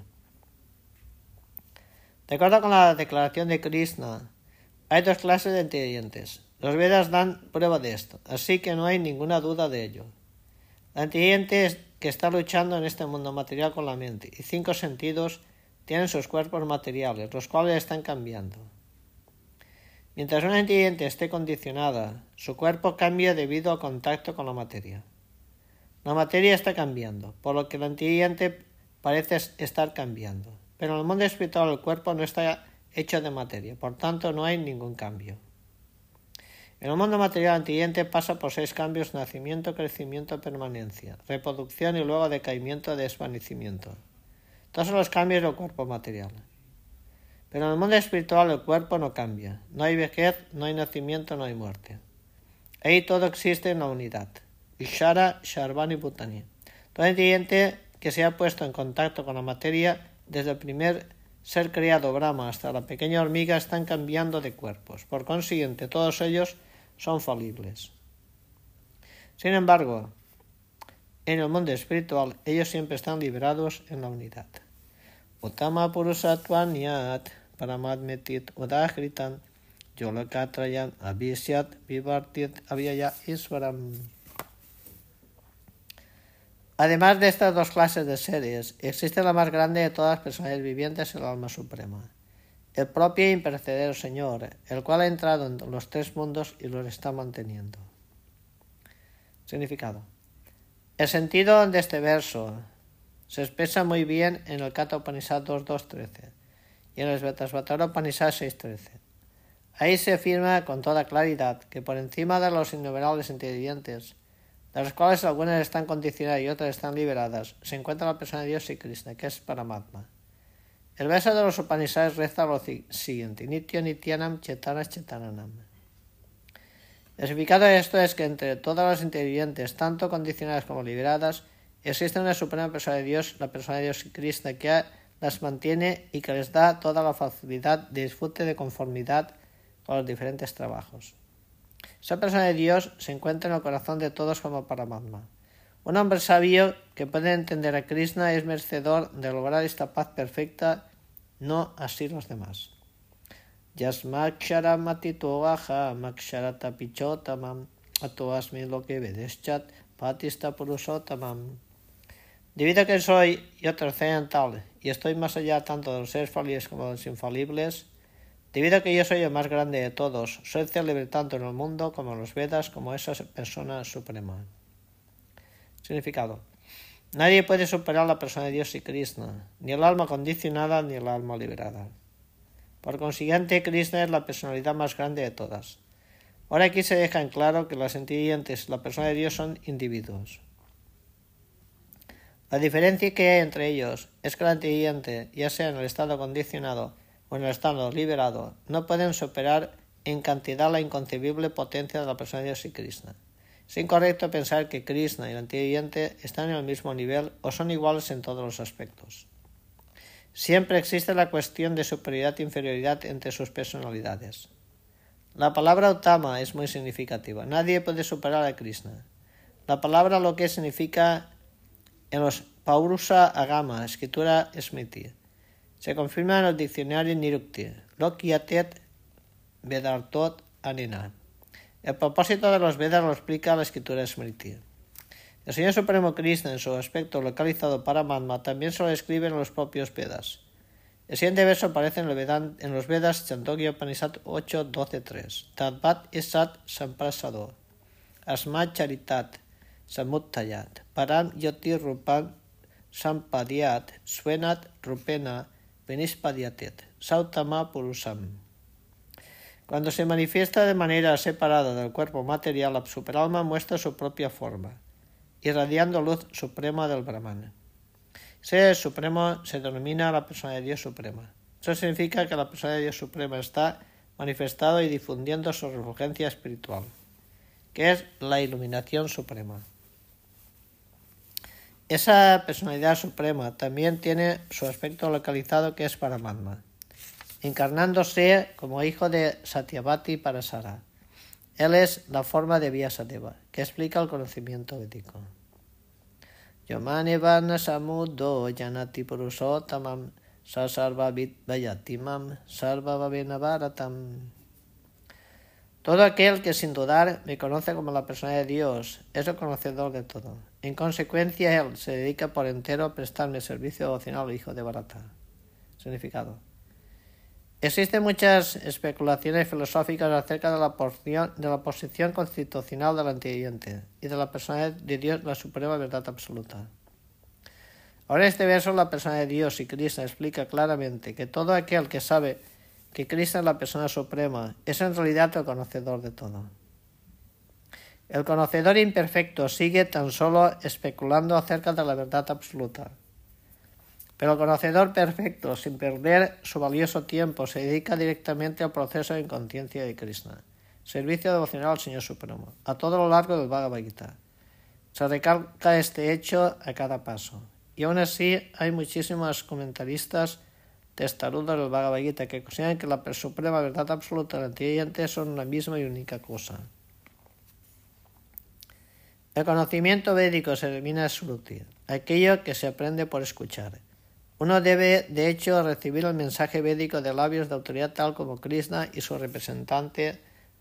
De acuerdo con la declaración de Krishna, hay dos clases de inteligentes, los Vedas dan prueba de esto, así que no hay ninguna duda de ello. La inteligente es que está luchando en este mundo material con la mente y cinco sentidos tienen sus cuerpos materiales, los cuales están cambiando. Mientras una inteligente esté condicionada, su cuerpo cambia debido al contacto con la materia. La materia está cambiando, por lo que la inteligente parece estar cambiando. Pero en el mundo espiritual el cuerpo no está hecho de materia, por tanto no hay ningún cambio. En el mundo material antiguiente pasa por seis cambios, nacimiento, crecimiento, permanencia, reproducción y luego decaimiento, desvanecimiento. Todos son los cambios del cuerpo material. Pero en el mundo espiritual el cuerpo no cambia. No hay vejez, no hay nacimiento, no hay muerte. Ahí todo existe en la unidad. Ishara, Sharvani, Bhutani. Todo inteligente que se ha puesto en contacto con la materia desde el primer ser creado Brahma hasta la pequeña hormiga están cambiando de cuerpos. Por consiguiente, todos ellos son falibles. Sin embargo, en el mundo espiritual ellos siempre están liberados en la unidad. Utama Purusatwanyat Paramadmetit Udahritan Yolakatrayan Abhisyat Vivartit Avyaya Isvaram. Además de estas dos clases de seres, existe la más grande de todas las personas vivientes, el alma suprema el propio e imperecedero Señor, el cual ha entrado en los tres mundos y los está manteniendo. Significado. El sentido de este verso se expresa muy bien en el Kata Upanishad 2.2.13 y en el Svetasvatara Upanishad 6.13. Ahí se afirma con toda claridad que por encima de los innumerables inteligentes, de los cuales algunas están condicionadas y otras están liberadas, se encuentra la persona de Dios y Krishna, que es Paramatma. El verso de los Upanishads reza lo siguiente: Nitya Nityanam Chetanas Chetananam. El significado de esto es que entre todas las inteligentes, tanto condicionadas como liberadas, existe una suprema persona de Dios, la persona de Dios Krishna, que las mantiene y que les da toda la facilidad de disfrute de conformidad con los diferentes trabajos. Esa persona de Dios se encuentra en el corazón de todos como Paramatma. Un hombre sabio que puede entender a Krishna es merecedor de lograr esta paz perfecta no así los demás. Debido a que soy yo trascendental y estoy más allá tanto de los seres falibles como de los infalibles, debido a que yo soy el más grande de todos, soy célebre tanto en el mundo como en los Vedas como esa persona suprema. Significado. Nadie puede superar la persona de Dios y Krishna, ni el alma condicionada ni el alma liberada. Por consiguiente, Krishna es la personalidad más grande de todas. Ahora aquí se deja en claro que las entidades y la persona de Dios son individuos. La diferencia que hay entre ellos es que la entidad, ya sea en el estado condicionado o en el estado liberado, no pueden superar en cantidad la inconcebible potencia de la persona de Dios y Krishna. Es incorrecto pensar que Krishna y la entidad están en el mismo nivel o son iguales en todos los aspectos. Siempre existe la cuestión de superioridad e inferioridad entre sus personalidades. La palabra Utama es muy significativa. Nadie puede superar a Krishna. La palabra lo que significa en los Paurusa Agama, escritura Smriti. Se confirma en el diccionario Nirukti, Lokyatet Vedartot Anina. El propósito de los Vedas lo explica la escritura Smriti. El Señor Supremo Krishna, en su aspecto localizado para Manma, también se lo describe en los propios Vedas. El siguiente verso aparece en, los Vedas Chandogya Upanishad 8, 12, 3. Tadvat isat samprasado. Asmat charitat samuttayat. Param yoti rupan sampadiat. Svenat rupena venispadiatet. Sautama purusam. Cuando se manifiesta de manera separada del cuerpo material, la superalma muestra su propia forma, irradiando luz suprema del Brahman. Ser supremo se denomina la persona de Dios suprema. Eso significa que la persona de Dios suprema está manifestado y difundiendo su refulgencia espiritual, que es la iluminación suprema. Esa personalidad suprema también tiene su aspecto localizado que es Paramatma, encarnándose como hijo de Satyavati para Sara. Él es la forma de Vyasadeva, que explica el conocimiento védico. Yamanevana samudo yanati sasarvavit vayatimam sarvavavenavaratam. Todo aquel que sin dudar me conoce como la persona de Dios es el conocedor de todo. En consecuencia, él se dedica por entero a prestarme servicio devocional al hijo de Barata. Significado. Existen muchas especulaciones filosóficas acerca de la, porción, de la posición constitucional del antiguiente y de la persona de Dios, la suprema verdad absoluta. Ahora este verso la persona de Dios y Cristo explica claramente que todo aquel que sabe que Cristo es la persona suprema es en realidad el conocedor de todo. El conocedor imperfecto sigue tan solo especulando acerca de la verdad absoluta pero el conocedor perfecto, sin perder su valioso tiempo, se dedica directamente al proceso de inconsciencia de Krishna, servicio devocional al Señor Supremo, a todo lo largo del Bhagavad Gita. Se recalca este hecho a cada paso. Y aún así, hay muchísimos comentaristas testarudos del Bhagavad Gita que consideran que la suprema verdad absoluta y la son una misma y única cosa. El conocimiento védico se denomina Sruti, aquello que se aprende por escuchar. Uno debe, de hecho, recibir el mensaje védico de labios de autoridad tal como Krishna y su representante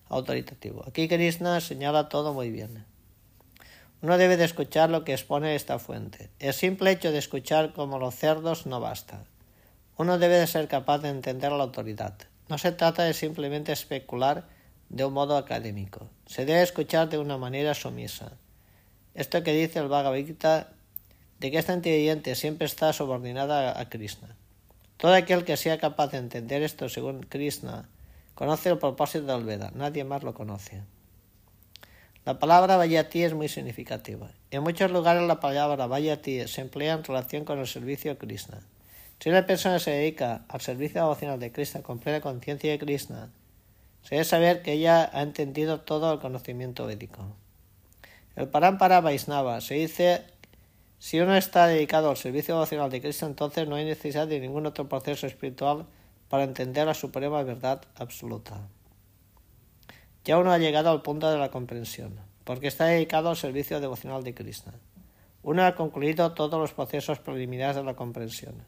autoritativo. Aquí Krishna señala todo muy bien. Uno debe de escuchar lo que expone esta fuente. El simple hecho de escuchar como los cerdos no basta. Uno debe de ser capaz de entender la autoridad. No se trata de simplemente especular de un modo académico. Se debe escuchar de una manera sumisa. Esto que dice el Bhagavad Gita de que esta entidad siempre está subordinada a Krishna. Todo aquel que sea capaz de entender esto según Krishna conoce el propósito del Veda, nadie más lo conoce. La palabra Vayati es muy significativa. En muchos lugares la palabra Vayati se emplea en relación con el servicio a Krishna. Si una persona se dedica al servicio devocional de Krishna con plena conciencia de Krishna, se debe saber que ella ha entendido todo el conocimiento védico. El Parampara Vaisnava se dice si uno está dedicado al servicio devocional de Cristo, entonces no hay necesidad de ningún otro proceso espiritual para entender la suprema verdad absoluta. Ya uno ha llegado al punto de la comprensión, porque está dedicado al servicio devocional de Cristo. Uno ha concluido todos los procesos preliminares de la comprensión.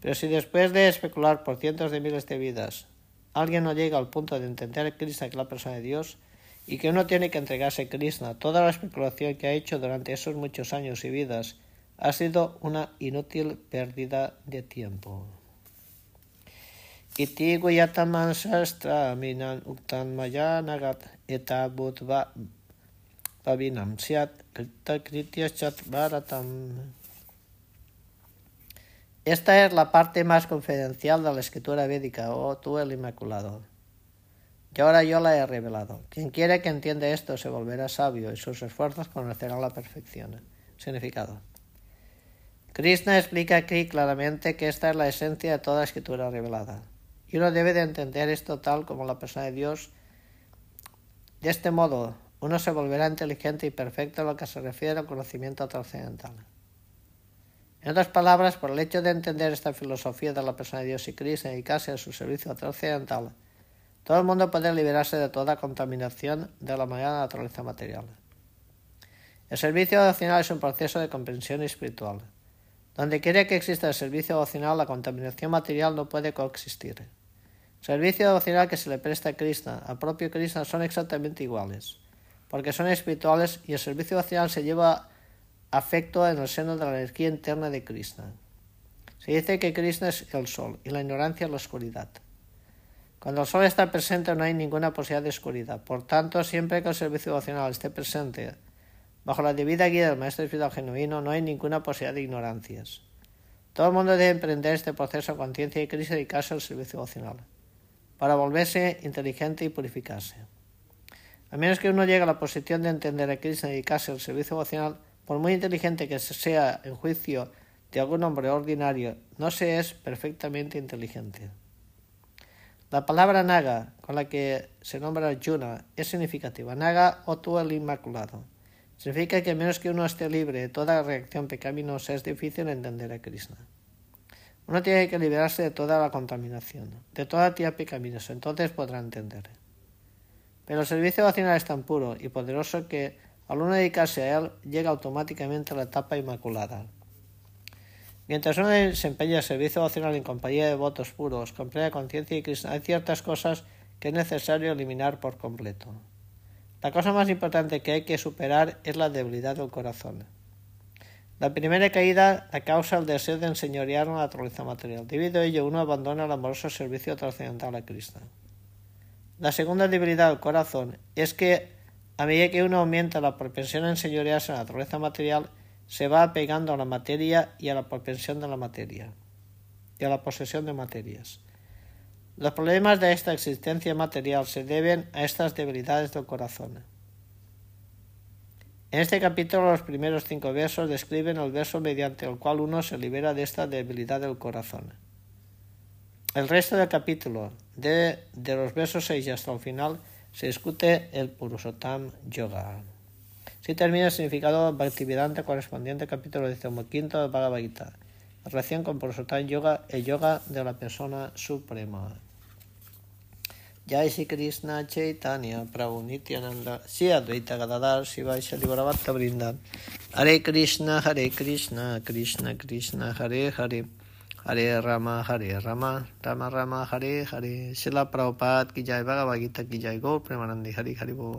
Pero si después de especular por cientos de miles de vidas, alguien no llega al punto de entender a Cristo que la persona de Dios, y que uno tiene que entregarse a Krishna. Toda la especulación que ha hecho durante esos muchos años y vidas ha sido una inútil pérdida de tiempo. Esta es la parte más confidencial de la escritura védica, oh tú el Inmaculado. Y ahora yo la he revelado. Quien quiere que entienda esto se volverá sabio y sus esfuerzos conocerán la perfección. Significado. Krishna explica aquí claramente que esta es la esencia de toda escritura revelada. Y uno debe de entender esto tal como la persona de Dios. De este modo, uno se volverá inteligente y perfecto en lo que se refiere al conocimiento trascendental. En otras palabras, por el hecho de entender esta filosofía de la persona de Dios y Cristo y dedicarse a su servicio trascendental, todo el mundo puede liberarse de toda contaminación de la manera naturaleza material. El servicio devocional es un proceso de comprensión espiritual. Donde quiere que exista el servicio devocional, la contaminación material no puede coexistir. El servicio devocional que se le presta a Krishna, al propio Krishna, son exactamente iguales, porque son espirituales y el servicio devocional se lleva afecto en el seno de la energía interna de Krishna. Se dice que Krishna es el sol y la ignorancia la oscuridad. Cuando el sol está presente no hay ninguna posibilidad de oscuridad. Por tanto, siempre que el servicio devocional esté presente, bajo la debida guía del maestro espiritual genuino, no hay ninguna posibilidad de ignorancias. Todo el mundo debe emprender este proceso de conciencia y crisis y dedicarse al servicio devocional, para volverse inteligente y purificarse. A menos que uno llegue a la posición de entender a Cristo y dedicarse al servicio devocional, por muy inteligente que sea en juicio de algún hombre ordinario, no se es perfectamente inteligente. La palabra Naga, con la que se nombra Arjuna, es significativa. Naga o tú el Inmaculado. Significa que menos que uno esté libre de toda reacción pecaminosa es difícil entender a Krishna. Uno tiene que liberarse de toda la contaminación, de toda tía pecaminosa, entonces podrá entender. Pero el servicio devocional es tan puro y poderoso que al uno dedicarse a él, llega automáticamente a la etapa inmaculada. Mientras uno desempeña el servicio devocional en compañía de votos puros, con plena conciencia y Krishna, hay ciertas cosas que es necesario eliminar por completo. La cosa más importante que hay que superar es la debilidad del corazón. La primera caída la causa el deseo de enseñorear una naturaleza material. Debido a ello, uno abandona el amoroso servicio trascendental a Krishna. La segunda debilidad del corazón es que a medida que uno aumenta la propensión a enseñorearse a la naturaleza material, se va apegando a la materia y a la propensión de la materia y a la posesión de materias. Los problemas de esta existencia material se deben a estas debilidades del corazón. En este capítulo los primeros cinco versos describen el verso mediante el cual uno se libera de esta debilidad del corazón. El resto del capítulo, de, de los versos 6 hasta el final, se discute el Purusottam Yoga. Si termina el significado Bhaktivedanta correspondiente al capítulo 15 de Bhagavad Gita. La relación con Purusottam Yoga, el yoga de la persona suprema. Jai Shri Krishna Chaitanya Prabhu Nityananda Shri Advaita Gadadar Shiva Shali Bharavata Brindan Hare Krishna Hare Krishna Krishna Krishna Hare Hare Hare Rama, Hare Rama, Rama Rama, Hare Hare, Srila Prabhupada ki jai, Bhagavad Gita ki jai, Gaur Premanandi, Hare Hare Bol.